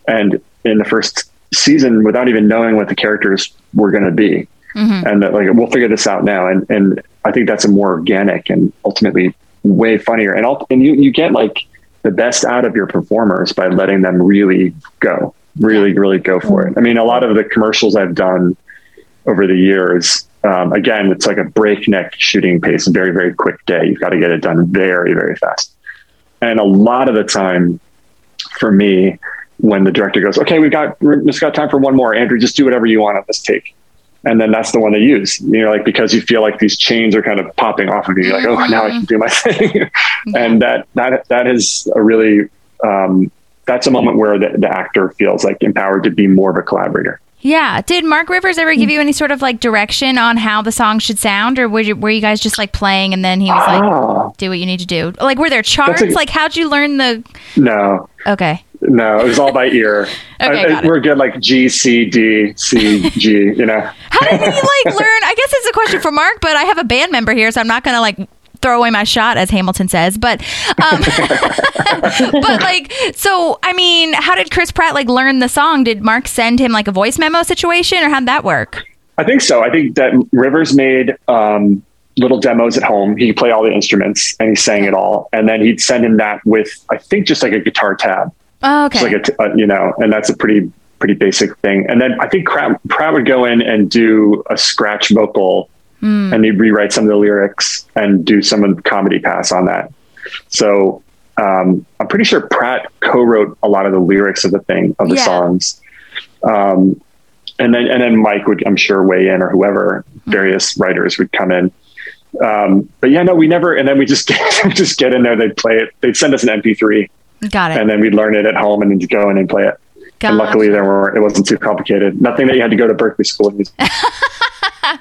and in the first season without even knowing what the characters were going to be, and that, like we'll figure this out now. And and I think that's a more organic and ultimately way funnier. And all, and you you get like the best out of your performers by letting them really go, really really go for it. I mean, a lot of the commercials I've done over the years. Um, again, it's like a breakneck shooting pace, very, very quick day. You've got to get it done very, very fast. And a lot of the time for me, when the director goes, okay, we've got, we've just got time for one more, Andrew, just do whatever you want on this take. And then that's the one they use, you know, like, because you feel like these chains are kind of popping off of you. You're like, oh, now I can do my <laughs> thing. and that, that, that is a really, um, that's a moment where the, the actor feels like empowered to be more of a collaborator. Yeah. Did Mark Rivers ever give you any sort of like direction on how the song should sound, or were you, were you guys just like playing and then he was like, Ah. "Do what you need to do"? Like, were there charts? A- like, how'd you learn the? No, Okay. No, it was all by ear. <laughs> Okay, I- it. we're good like G C D C G. You know. How did he <laughs> like learn? I guess it's a question for Mark, but I have a band member here, so I'm not gonna like throw away my shot, as Hamilton says. But, um, <laughs> but like, so I mean, how did Chris Pratt like learn the song? Did Mark send him like a voice memo situation, or how'd that work? I think so. I think that Rivers made um, little demos at home. He could play all the instruments and he sang it all. And then he'd send him that with, I think, just like a guitar tab, Oh, okay. just like a, t- uh, you know, and that's a pretty, pretty basic thing. And then I think Pratt, Pratt would go in and do a scratch vocal and he'd rewrite some of the lyrics and do some of the comedy pass on that. So um, I'm pretty sure Pratt co-wrote a lot of the lyrics of the thing of the Yeah. songs. Um, and then and then Mike would I'm sure weigh in or whoever various writers would come in. Um, but yeah, no, we never. And then we just <laughs> get just get in there. They'd play it. They'd send us an MP3, Got it. and then we'd learn it at home and then go in and play it. Got And luckily, there were it wasn't too complicated. Nothing that you had to go to Berklee School of Music. <laughs>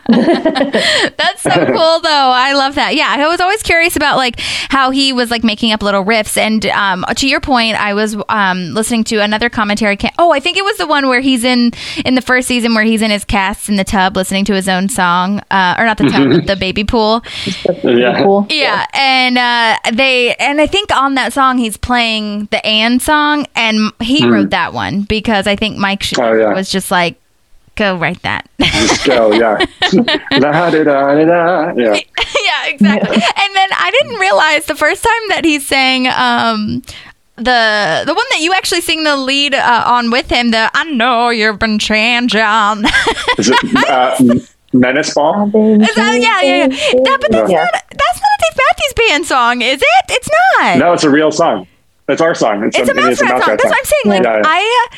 <laughs> That's so cool, though. I love that. Yeah, I was always curious about like how he was like making up little riffs. And um, to your point, I was um, listening to another commentary. Ca- oh, I think it was the one where he's in in the first season where he's in his cast in the tub listening to his own song, uh, or not the tub, but the baby pool. <laughs> Yeah. Cool. Yeah, and uh, they and I think on that song he's playing the Anne song, and he wrote that one because I think Mike Sh-. Oh, yeah. was just like, "Go write that." Just go, yeah. <laughs> La, da, da, da, da. Yeah. <laughs> yeah, exactly. And then I didn't realize the first time that he sang um the the one that you actually sing the lead uh, on with him, the I know you've been changing. <laughs> Is it uh, Menace Ball? Is that, yeah, yeah, yeah. That, but that's Yeah. not that's not a Dave Matthews Band song, is it? It's not. No, it's a real song. It's our song. It's a it is Mouse Rat song. That's what I'm saying. Like Yeah, yeah. I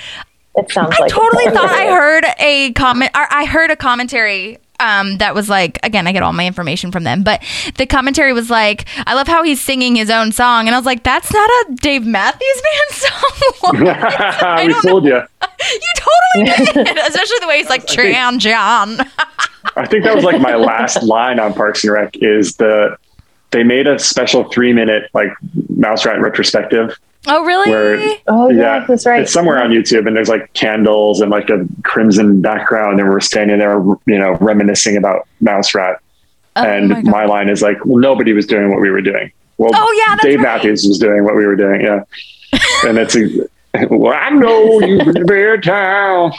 It sounds I like totally thought I heard a comment. Or I heard a commentary. Um, that was like again, I get all my information from them, but the commentary was like, "I love how he's singing his own song," and I was like, "That's not a Dave Matthews Band <laughs> song." we don't fooled you. <laughs> you totally <laughs> did, especially the way he's like Tran John. I think that was like my last line on Parks and Rec is the they made a special three minute like mouse rat retrospective oh, really? where Oh yeah, that's right. it's somewhere on YouTube and there's like candles and like a crimson background and we're standing there you know reminiscing about mouse rat and Oh my my, line is like well nobody was doing what we were doing well Oh, yeah, that's Dave right. Matthews was doing what we were doing yeah <laughs> and it's a <laughs> well I know you've been there town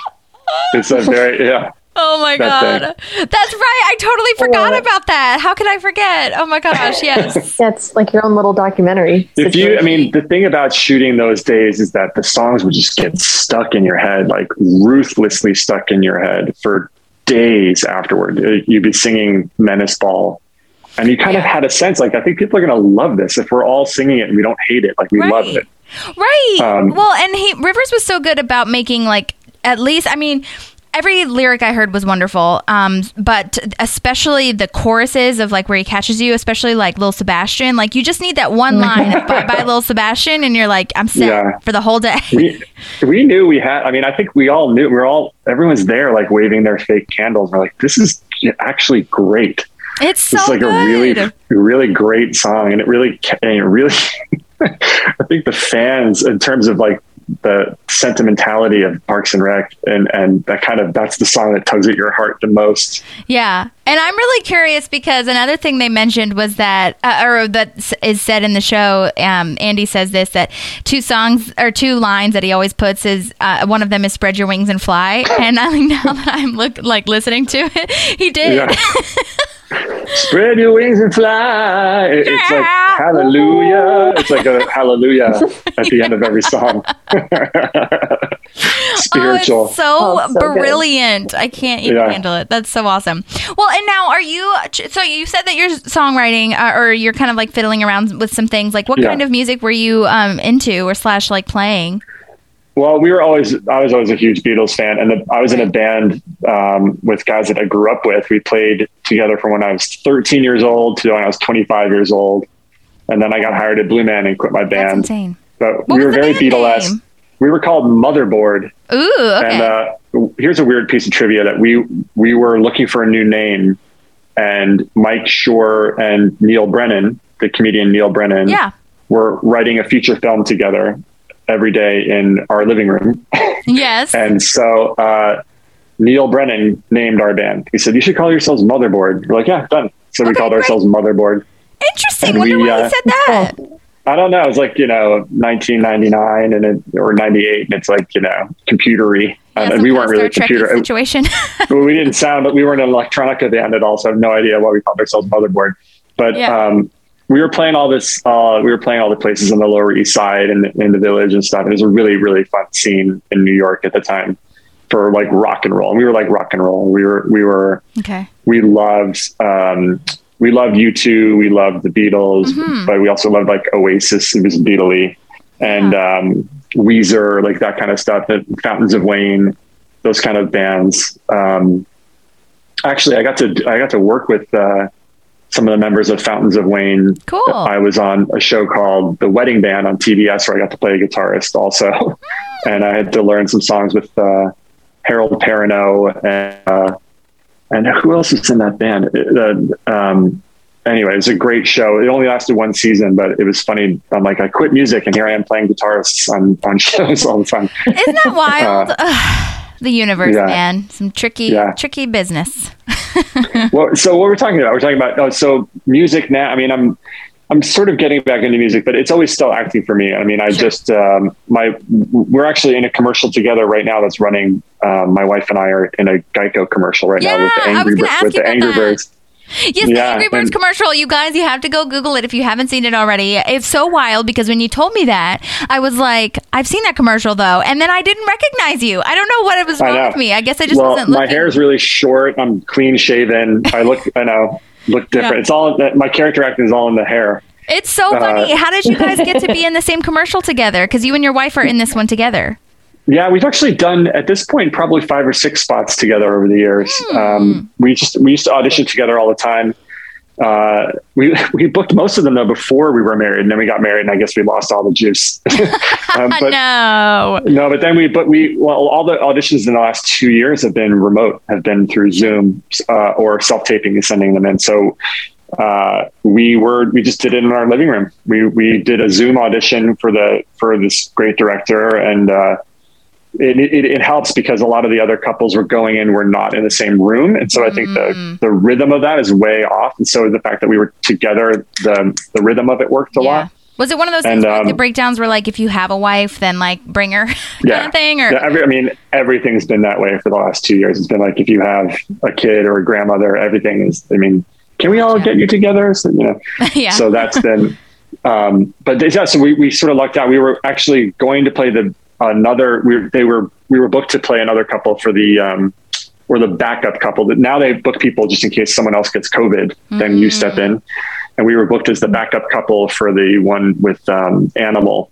it's a very yeah Oh my That god, that's right. I totally forgot it. about that. How could I forget? Oh my gosh, <laughs> yes. That's like your own little documentary. if you i mean the thing about shooting those days is that the songs would just get stuck in your head like ruthlessly stuck in your head for days afterward Uh, you'd be singing menace ball and you kind of had a sense like i think people are going to love this if we're all singing it and we don't hate it like we love it Right. Um, well, and he Rivers was so good about making like at least I mean every lyric I heard was wonderful. Um, but especially the choruses of like where he catches you, especially like Lil Sebastian. Like you just need that one <laughs> line of Bye Bye Lil Sebastian, and you're like, I'm set Yeah. for the whole day. we <laughs> we knew we had i mean i think we all knew we are all everyone's there like waving their fake candles we're like this is actually great It's so it's like good. a really really great song and it really ca- and it really <laughs> i think the fans in terms of like the sentimentality of parks and rec and and that kind of that's the song that tugs at your heart the most Yeah. And I'm really curious because another thing they mentioned was that, uh, or that is said in the show, um, Andy says this that two songs or two lines that he always puts is uh, one of them is "Spread your wings and fly," <laughs> and I <laughs> now that I'm look like listening to it, he did. yeah <laughs> spread your wings and fly It- it's like hallelujah it's like a hallelujah at the end of every song spiritual <laughs> Oh, it's so, Oh, so good. brilliant. I can't even Yeah. handle it. That's so awesome. Well, and now are you, so you said that you're songwriting uh, or you're kind of like fiddling around with some things. Like what Yeah. kind of music were you um, into or slash like playing? Well, we were always, I was always a huge Beatles fan. And the, I was in a band um, with guys that I grew up with. We played together from when I was 13 years old to when I was 25 years old. And then I got hired at Blue Man and quit my band. That's insane. But What we were very band Beatlesque. We were called Motherboard. Ooh, okay. And uh, here's a weird piece of trivia that we we were looking for a new name, and Mike Schur and Neal Brennan, the comedian Neal Brennan, yeah. were writing a feature film together every day in our living room. Yes. <laughs> And so uh, Neal Brennan named our band. He said, "You should call yourselves Motherboard." We're like, "Yeah, done." So we Okay, called great. ourselves Motherboard. Interesting. and Wonder we, why uh, he said that. I don't know. It was like you know 1999 and it, or 98, and it's like you know computery. Yeah, and we weren't really a computer. situation. <laughs> Well, we didn't sound. But we weren't an electronica band at all, so I have no idea why we called ourselves Motherboard. But Yeah. um, we were playing all this. Uh, we were playing all the places on the Lower East Side and in the Village and stuff. It was a really, really fun scene in New York at the time for like rock and roll. And we were like rock and roll. We were, we were, okay. we loved. Um, we loved U two. We loved the Beatles, Mm-hmm. but we also loved like Oasis. It was Beatley and um, Weezer, like that kind of stuff. The Fountains of Wayne, those kind of bands. Um, actually, I got to I got to work with uh, some of the members of Fountains of Wayne. Cool. I was on a show called The Wedding Band on TBS, where I got to play a guitarist also, <laughs> and I had to learn some songs with uh, Harold Perrineau and uh, and who else was in that band? Uh, um, anyway, it was a great show. It only lasted one season, but it was funny. I'm like, I quit music, and here I am playing guitarists on on <laughs> shows all the time. Isn't that wild? The universe, yeah. man. Some tricky, Yeah. tricky business. <laughs> well, so what we're talking about? We're talking about oh, so music now. I mean, I'm I'm sort of getting back into music, but it's always still acting for me. I mean, I just um, my we're actually in a commercial together right now that's running. Um, my wife and I are in a Geico commercial right now with the Yeah, Angry gonna Bir- ask with the Angry. Birds. Yes, the Angry Birds and- commercial. You guys, you have to go Google it if you haven't seen it already. It's so wild because when you told me that, I was like, I've seen that commercial though, and then I didn't recognize you. I don't know what it was wrong with me. I guess I just well, wasn't Looking. my hair is really short. I'm clean shaven. I look, I know, look <laughs> different. Yeah. It's all my character acting is all in the hair. It's so Uh, funny. How did you guys get to be <laughs> in the same commercial together? Because you and your wife are in this one together. Yeah, we've actually done at this point probably five or six spots together over the years. Hmm. Um, we just we used to audition together all the time. Uh, we <laughs> we booked most of them though before we were married, and then we got married, and I guess we lost all the juice. <laughs> um, <laughs> but no. no, but then we but we well all the auditions in the last two years have been remote, have been through Zoom uh, or self taping and sending them in. So uh, we were we just did it in our living room. We we did a Zoom audition for the for this great director, and uh, it, it it helps because a lot of the other couples were going in were not in the same room, and so I think the the rhythm of that is way off, and so the fact that we were together, the the rhythm of it worked a Yeah. lot. Was it one of those And, things where like, the um, breakdowns were like, if you have a wife, then like bring her <laughs> kind yeah. of thing? Or Yeah, every, I mean, everything's been that way for the last two years. It's been like if you have a kid or a grandmother, everything is. I mean, can we all get you together? So, you know, <laughs> yeah. so that's been. Um, but yeah, so we, we sort of lucked out. We were actually going to play the another. We they were we were booked to play another couple for the um, or the backup couple. That now they book people just in case someone else gets COVID. Then you step in, and we were booked as the backup couple for the one with um, Animal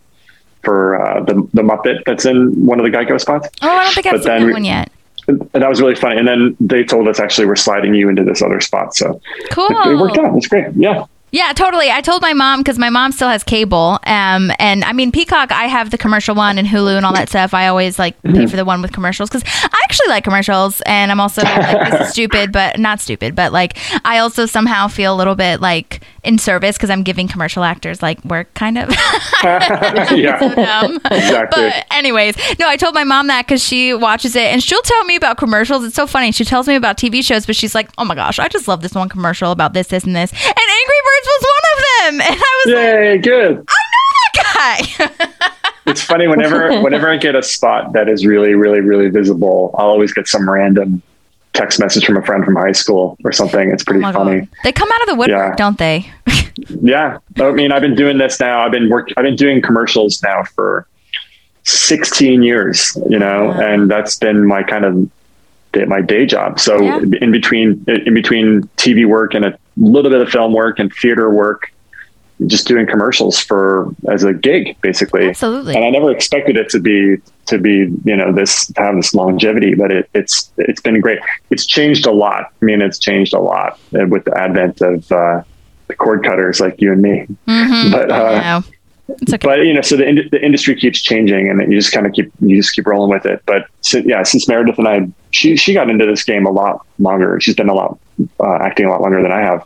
for uh, the the Muppet that's in one of the Geico spots. oh, I don't think I've but seen that we- one yet. And that was really funny. And then they told us actually we're sliding you into this other spot. So Cool. it, it worked out. It's great. Yeah. Yeah, totally. I told my mom because my mom still has cable. Um, and I mean Peacock, I have the commercial one and Hulu and all that stuff. I always like Mm-hmm. pay for the one with commercials because I actually like commercials, and I'm also like this is stupid, but not stupid, but like I also somehow feel a little bit like in service because I'm giving commercial actors like work, kind of. <laughs> <laughs> yeah. dumb. Exactly. But anyways, no, I told my mom that because she watches it and she'll tell me about commercials. It's so funny. She tells me about TV shows, but she's like, "Oh my gosh, I just love this one commercial about this, this, and this." And Angry Birds was one of them, <laughs> and I was like, Yay, good. I know "that guy." <laughs> It's funny whenever <laughs> whenever I get a spot that is really, really, really visible, I'll always get some random text message from a friend from high school or something. It's pretty Oh funny. God. They come out of the woodwork, Yeah. don't they? Yeah. I mean, I've been doing this now. I've been work. I've been doing commercials now for 16 years, you know, and that's been my kind of day- my day job. So Yeah. in between, in between TV work and a little bit of film work and theater work, just doing commercials for as a gig, basically. Absolutely. And I never expected it to be to be you know this to have this longevity, but it, it's it's been great. It's changed a lot. I mean, it's changed a lot with the advent of uh, the cord cutters like you and me. Mhm. <laughs> But uh, it's okay. but you know, so the in- the industry keeps changing, and you just kind of keep you just keep rolling with it. But si- yeah, since Meredith and I, she she got into this game a lot longer. She's been a lot uh, acting a lot longer than I have.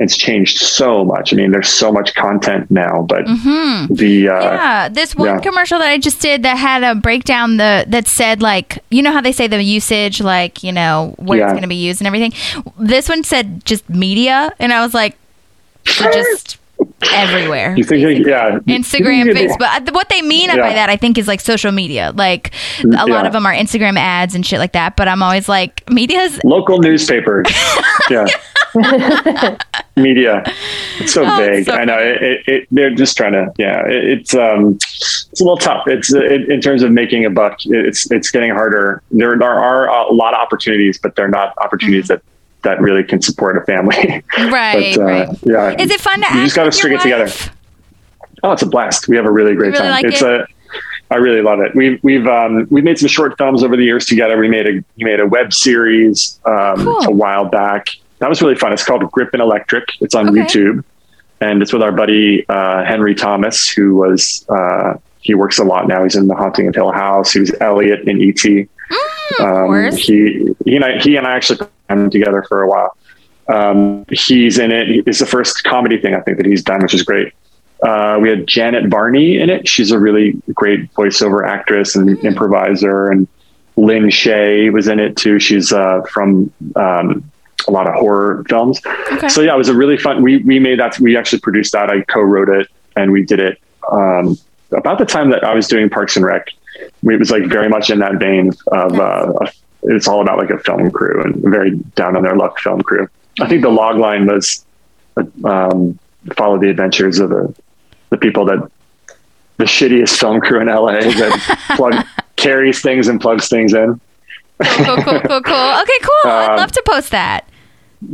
it's changed so much. I mean, there's so much content now, but the uh, Mm-hmm. yeah, this one yeah. commercial that I just did that had a breakdown the that said like you know how they say the usage like you know where it's going to be used and everything. This one said just media, and I was like, so just everywhere. you think, yeah, Instagram, Facebook. Uh, What they mean by that, I think, is like social media. Like a lot of them are Instagram ads and shit like that. But I'm always like, media's local newspapers. <laughs> yeah. <laughs> Media. It's so Oh, vague. so I know it, it, it, they're just trying to, yeah, it, it's, um, it's a little tough. It's it, in terms of making a buck, it's, it's getting harder. There, there are a lot of opportunities, but they're not opportunities that, that really can support a family. <laughs> Right, but, uh, right. Yeah. Is it fun to You just got to string it together. Oh, it's a blast. We have a really great really time. like it's it? a I really love it. We've we've um, we've made some short films over the years together. We made a we made a web series um, Cool. a while back. That was really fun. It's called Grip and Electric. It's on Okay. YouTube, and it's with our buddy uh, Henry Thomas, who was uh, he works a lot now. He's in The Haunting of Hill House. He was Elliot in ET. Of Um, course. he he and I he and I actually played together for a while. Um, he's in it. It's the first comedy thing I think that he's done, which is great. Uh, we had Janet Varney in it. She's a really great voiceover actress and improviser. And Lin Shaye was in it too. She's uh, from um, a lot of horror films. Okay. So yeah, it was a really fun. We we made that. We actually produced that. I co-wrote it, and we did it um, about the time that I was doing Parks and Rec. It was like very much in that vein of. Uh, it's all about like a film crew and very down on their luck film crew. I think the log line was um, follow the adventures of the the people that the shittiest film crew in LA that <laughs> plug carries things and plugs things in. cool, cool, cool, cool, cool. Okay, cool. I'd Um, love to post that.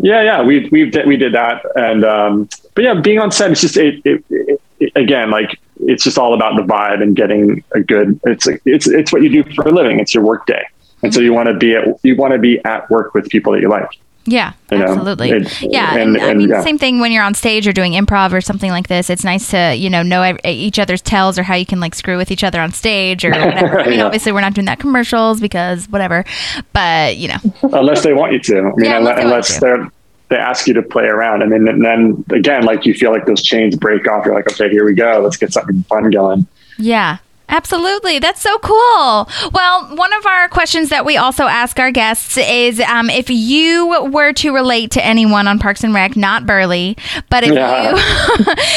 Yeah, yeah, we we did we did that, and um, but yeah, being on set, it's just it, it, it, it- again like it's just all about the vibe and getting a good. It's like it's it's what you do for a living. It's your work day, and so you mm-hmm. want to be at you want to be at work with people that you like. Yeah, you know, absolutely. it- yeah, and- and, I mean, yeah. same thing when you're on stage or doing improv or something like this. It's nice to you know know each other's tells or how you can like screw with each other on stage or <laughs> whatever. I mean, Yeah. obviously we're not doing that commercials because whatever, but you know, unless they want you to. I mean, Yeah, unless unless, they unless they're they ask you to play around, and then and then again, like you feel like those chains break off. You're like, okay, here we go. Let's get something fun going. Yeah. Absolutely. That's so cool. Well, one of our questions that we also ask our guests is um, if you were to relate to anyone on Parks and Rec, not Burley, but if Yeah.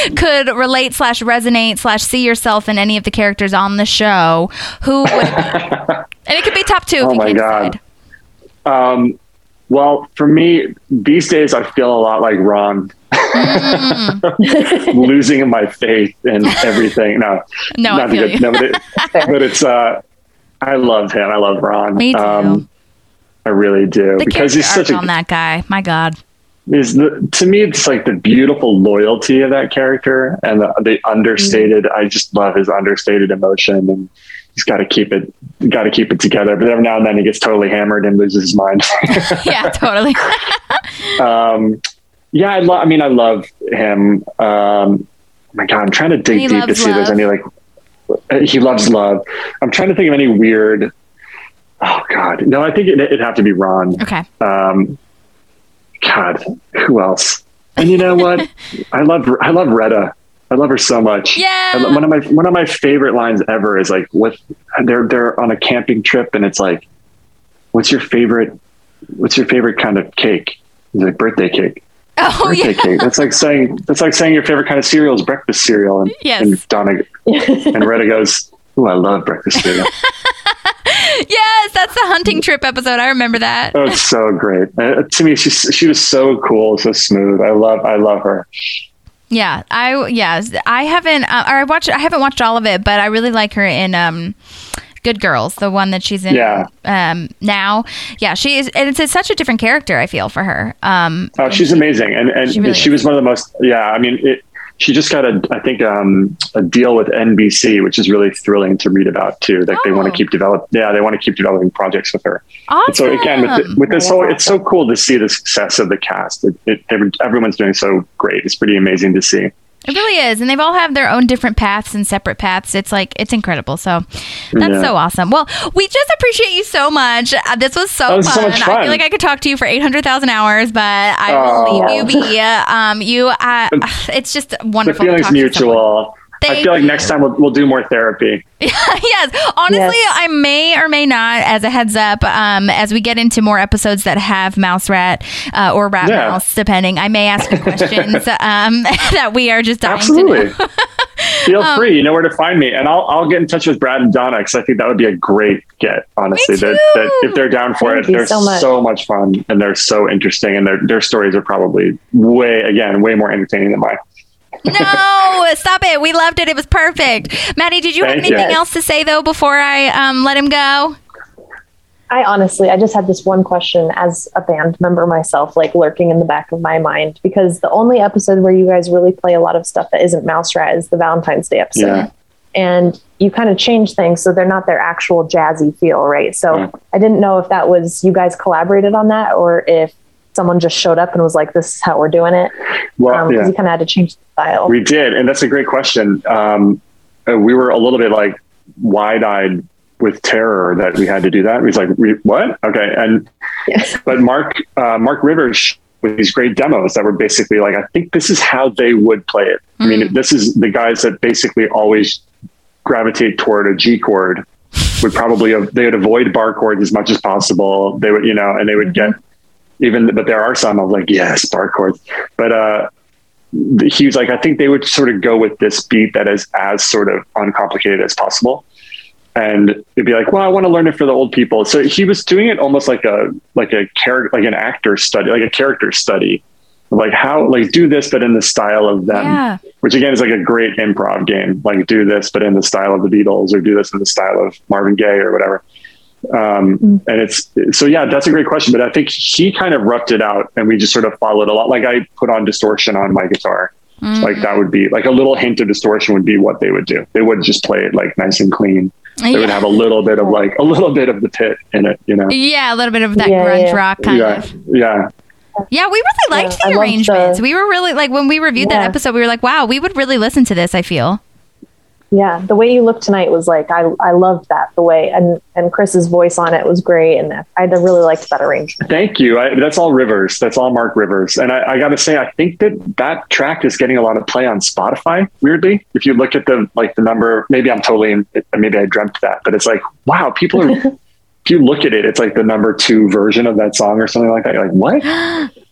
you <laughs> could relate slash resonate slash see yourself in any of the characters on the show, who would it be? <laughs> and it could be top two if Oh my God. Um, well, for me, these days I feel a lot like Ron, mm. <laughs> <laughs> losing my faith in everything. No, No, I not to feel you. no, but, it, <laughs> but it's. Uh, I love him. I love Ron. Me too. Um, I really do The because he's such a on that guy. My God. is the to me it's like the beautiful loyalty of that character and the, the understated mm. i just love his understated emotion and he's got to keep it got to keep it together but every now and then he gets totally hammered and loses his mind <laughs> Yeah, totally. <laughs> um yeah i love i mean i love him um oh my god i'm trying to dig He deep to see if there's any like uh, he loves love i'm trying to think of any weird oh god no i think it, it'd have to be ron okay. um, God, who else? And you know what? <laughs> I love I love Retta. I love her so much. Yeah. I one of my one of my favorite lines ever is like, "What? They're they're on a camping trip, and it's like, what's your favorite? What's your favorite kind of cake? It's like birthday cake. Oh, Birthday yeah. cake. That's like saying that's like saying your favorite kind of cereal is breakfast cereal. And, Yes. and Donna <laughs> and Retta goes, "Oh, I love breakfast cereal." <laughs> Yes, that's the hunting trip episode. I remember that. Oh, it's so great. Uh, to me, she she was so cool, so smooth. I love I love her. Yeah, I yeah, I haven't uh, or I watched I haven't watched all of it, but I really like her in um Good Girls, the one that she's in Yeah. um now. Yeah, she is and it's, it's such a different character I feel for her. Um Oh, she's amazing, and and She she, really is. was one of the most. Yeah, I mean, it, she just got a, I think, um, a deal with NBC, which is really thrilling to read about too. That they want Oh. to keep develop. Yeah, they want to keep developing projects with her. awesome. And so again, with, the, with this whole, it's so cool to see the success of the cast. It, it, everyone's doing so great. It's pretty amazing to see. It really is, and they've all have their own different paths and separate paths. It's like it's incredible. So that's Yeah. so awesome. Well, we just appreciate you so much. Uh, this was so was fun. so much I feel like I could talk to you for eight hundred thousand hours, but I will Oh. leave you be. Um, you, uh, it's just The wonderful. to feeling's talk to someone. mutual. I feel like next time we'll, we'll do more therapy. <laughs> yes. Honestly, Yes. I may or may not, as a heads up, um, as we get into more episodes that have mouse rat uh, or rat Yeah. mouse, depending, I may ask you questions <laughs> um, <laughs> that we are just dying Absolutely. to know. Feel Um, free. You know where to find me, and I'll I'll get in touch with Brad and Donna because I think that would be a great get. Honestly, Me that, that if they're down for Thank it, they're so so much. much. fun and they're so interesting, and their their stories are probably way again way more entertaining than mine. No, stop it. We loved it. It was perfect. Maddie, did you have Thank you. anything else to say, though, before I um, let him go? I honestly, I just had this one question as a band member myself, like lurking in the back of my mind, because the only episode where you guys really play a lot of stuff that isn't Mouse Rat is the Valentine's Day episode. Yeah. And you kind of change things so they're not their actual jazzy feel, right? So Yeah. I didn't know if that was you guys collaborated on that or if someone just showed up and was like, this is how we're doing it. Well, Um, yeah. you kind of had to change the style. We did, and that's a great question. Um, uh, we were a little bit like wide-eyed with terror that we had to do that. He's like, "We- "What? Okay." And Yes. <laughs> but Mark uh, Mark Rivers with these great demos that were basically like, I think this is how they would play it. I mean, this is the guys that basically always gravitate toward a G chord. Would probably they would avoid bar chords as much as possible. They would, you know, and they would get even. But there are some of like, yes, bar chords. But uh, he was like, I think they would sort of go with this beat that is as sort of uncomplicated as possible. And it'd be like, well, I want to learn it for the old people. So he was doing it almost like a like a character, like an actor study, like a character study, like how like do this, but in the style of them. Yeah. Which again is like a great improv game. Like do this, but in the style of the Beatles, or do this in the style of Marvin Gaye, or whatever. Um, and it's so yeah, that's a great question. But I think he kind of roughed it out, and we just sort of followed a lot. Like I put on distortion on my guitar. Like that would be like a little hint of distortion would be what they would do. They wouldn't just play it like nice and clean. They would have a little bit of like a little bit of the pit in it, you know. Yeah, a little bit of that Yeah, grunge yeah. rock kind Yeah, of. yeah. Yeah, we really liked Yeah, the love arrangements. the- we were really like when we reviewed that episode, we were like, wow, we would really listen to this, I feel. Yeah, the way you look tonight was like I I loved that the way and and Chris's voice on it was great and I really liked that arrangement. Thank you. I, that's all Rivers. That's all Mark Rivers. And I, I got to say, I think that that track is getting a lot of play on Spotify. Weirdly, if you look at the like the number, maybe I'm totally maybe I dreamt that, but it's like wow, people are. <laughs> if you look at it, it's like the number two version of that song or something like that. You're like, what? <gasps>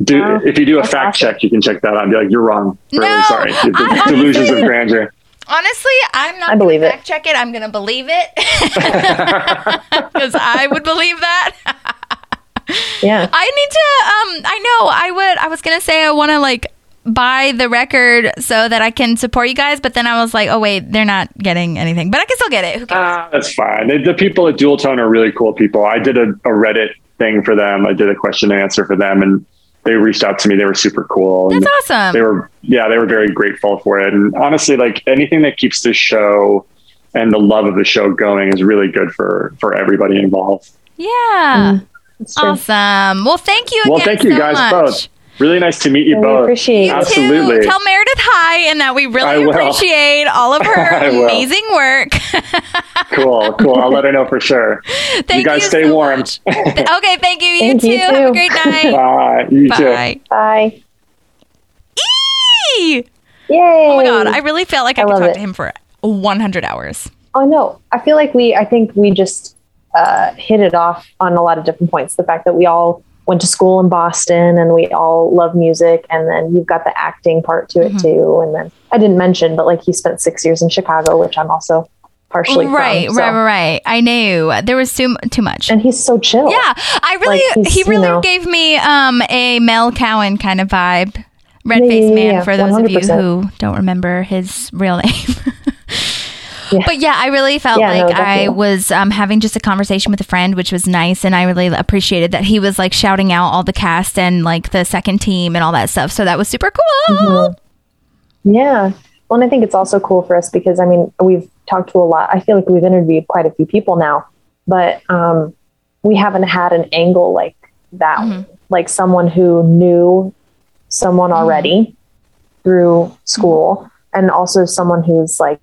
Do, Wow. if you do a fact awesome. check, you can check that out and be like, you're wrong. No, sorry. I- <laughs> delusions of grandeur. Honestly, I'm not I going believe to it. fact check it. I'm going to believe it <laughs> because I would believe that. <laughs> Yeah. I need to. Um, I know. I would. I was gonna say I want to like buy the record so that I can support you guys, but then I was like, oh wait, they're not getting anything, but I can still get it. Who cares? Ah, that's fine. The, the people at Dualtone are really cool people. I did a, a Reddit thing for them. I did a question and answer for them, and they reached out to me. They were super cool. and That's awesome. They were, yeah, they were very grateful for it. And honestly, like anything that keeps the show and the love of the show going is really good for for everybody involved. yeah. Mm. It's true. Awesome. Well, thank you. Well, thank you so guys much. both. Really nice to meet you Yeah, we both. appreciate You it. Absolutely. too. Tell Meredith hi, and that we really appreciate all of <laughs> her amazing work. <laughs> Cool, cool. I'll let her know for sure. thank you guys stay so warm. much. okay, thank you. You Thank too. you Have a great night. <laughs> Bye. You too. Bye. Bye. Yay! Yay. Oh my god, I really felt like I, I could talk it. to him for 100 hours. Oh no, I feel like we. I think we just uh, hit it off on a lot of different points. The fact that we all went to school in Boston and we all love music, and then you've got the acting part to it Mm-hmm. too. And then I didn't mention, but like he spent six years in Chicago, which I'm also partially from, right, so- right, right. I knew there was too too much. And he's so chill. Yeah, I really Like, he you really know- gave me um a Mel Cowan kind of vibe. Red Yeah, faced yeah, man yeah, for those of you who don't remember his real <laughs> name. Yeah. But yeah, I really felt Yeah, no, like I was um, having just a conversation with a friend, which was nice, and I really appreciated that he was like shouting out all the cast and like the second team and all that stuff. So that was super cool. Mm-hmm. Yeah. Well, and I think it's also cool for us because I mean, we've talked to a lot. I feel like we've interviewed quite a few people now, but um, we haven't had an angle like that, Mm-hmm. like someone who knew someone already through school and also someone who's like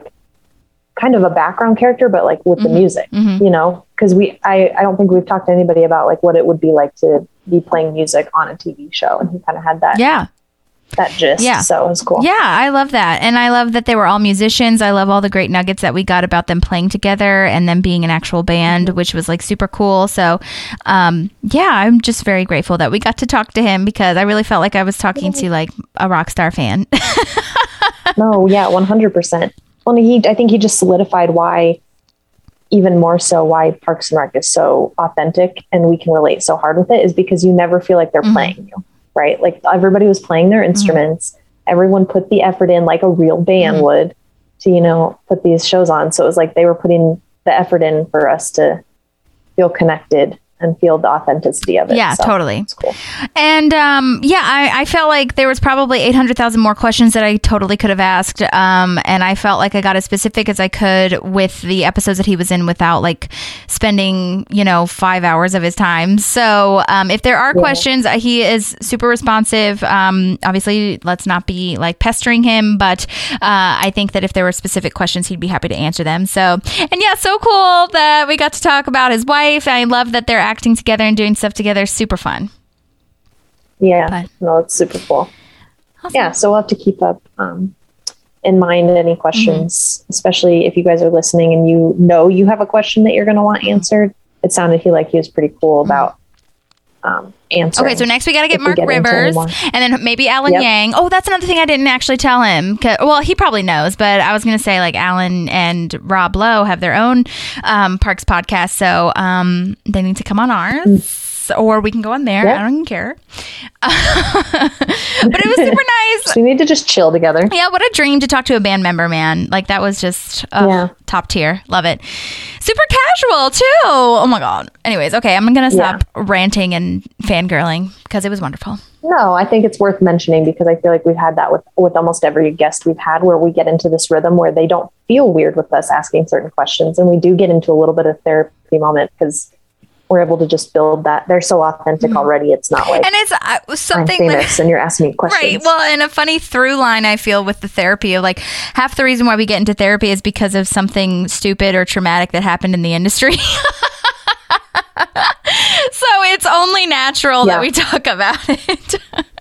kind of a background character but like with the music Mhm. you know because we I, I don't think we've talked to anybody about like what it would be like to be playing music on a tv show and he kind of had that Yeah. that gist Yeah. so it was cool Yeah, I love that. And I love that they were all musicians. I love all the great nuggets that we got about them playing together and them being an actual band, which was like super cool. So, um, yeah, I'm just very grateful that we got to talk to him because I really felt like I was talking to like a rock star fan. <laughs> no yeah 100% well he i think he just solidified why even more so why parks and rec is so authentic and we can relate so hard with it is because you never feel like they're Mhm. playing you right like everybody was playing their instruments everyone put the effort in like a real band Mhm. would to you know put these shows on so it was like they were putting the effort in for us to feel connected and feel the authenticity of it yeah, So totally. it's cool And um, yeah, I, I felt like there was probably 800,000 more questions that I totally could have asked. Um, and I felt like I got as specific as I could with the episodes that he was in without like spending, you know, five hours of his time. So um, if there are questions, uh, he is super responsive. Um, obviously, let's not be like pestering him, but uh, I think that if there were specific questions, he'd be happy to answer them. So, and yeah, so cool that we got to talk about his wife. I love that they're acting together and doing stuff together. Super fun. Yeah, But- no, it's super cool. Awesome. Yeah, so we'll have to keep up um, in mind any questions, especially if you guys are listening and you know you have a question that you're going to want answered. It sounded he like he was pretty cool about um, answering. Okay, so next we got to get Mark get Rivers and then maybe Alan Yep. Yang. Oh, that's another thing I didn't actually tell him. Well, he probably knows, but I was going to say like Alan and Rob Lowe have their own um, Parks podcast, so um, they need to come on ours. Or we can go on there. Yep. I don't even care. <laughs> but it was super <laughs> nice. So we need to just chill together. Yeah, what a dream to talk to a band member, man. Like that was just uh, Yeah. top tier. Love it. Super casual too. Oh my god. Anyways, okay, I'm gonna stop ranting and fangirling because it was wonderful. No, I think it's worth mentioning because I feel like we've had that with with almost every guest we've had, where we get into this rhythm where they don't feel weird with us asking certain questions, and we do get into a little bit of therapy moment because we're able to just build that. They're so authentic already. It's not like And it's uh, I'm something that. famous and you're asking me <laughs> questions. Right. Well, and a funny through line I feel with the therapy of like half the reason why we get into therapy is because of something stupid or traumatic that happened in the industry. <laughs> so it's only natural that we talk about it. <laughs>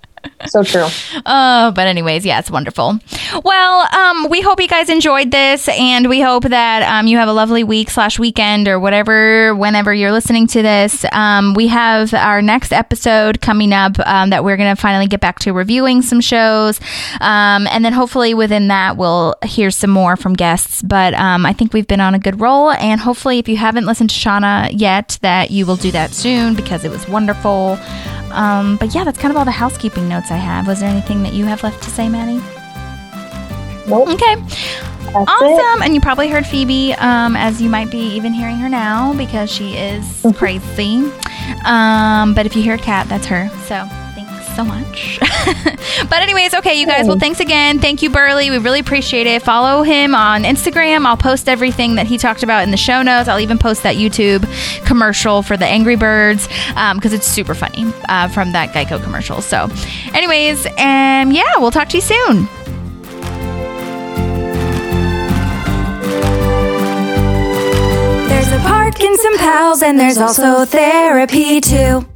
so true. Oh, but anyways, yeah, it's wonderful. Well, um, we hope you guys enjoyed this, and we hope that um, you have a lovely week slash weekend or whatever whenever you're listening to this. Um, we have our next episode coming up um, that we're gonna finally get back to reviewing some shows, um, and then hopefully within that we'll hear some more from guests. But um, I think we've been on a good roll, and hopefully, if you haven't listened to Shauna yet, that you will do that soon because it was wonderful. Um, but yeah, that's kind of all the housekeeping notes I have. Was there anything that you have left to say, Maddie? Nope. Okay, That's it. awesome. And you probably heard Phoebe, um, as you might be even hearing her now because she is crazy. Um, but if you hear a cat, that's her. So so much. <laughs> but anyways, okay, you guys. Well, thanks again. Thank you, Burley. We really appreciate it. Follow him on Instagram. I'll post everything that he talked about in the show notes. I'll even post that YouTube commercial for the Angry Birds because it's super funny uh, from that Geico commercial. So, anyways, um, yeah, we'll talk to you soon. There's a park and some pals, and there's also therapy too.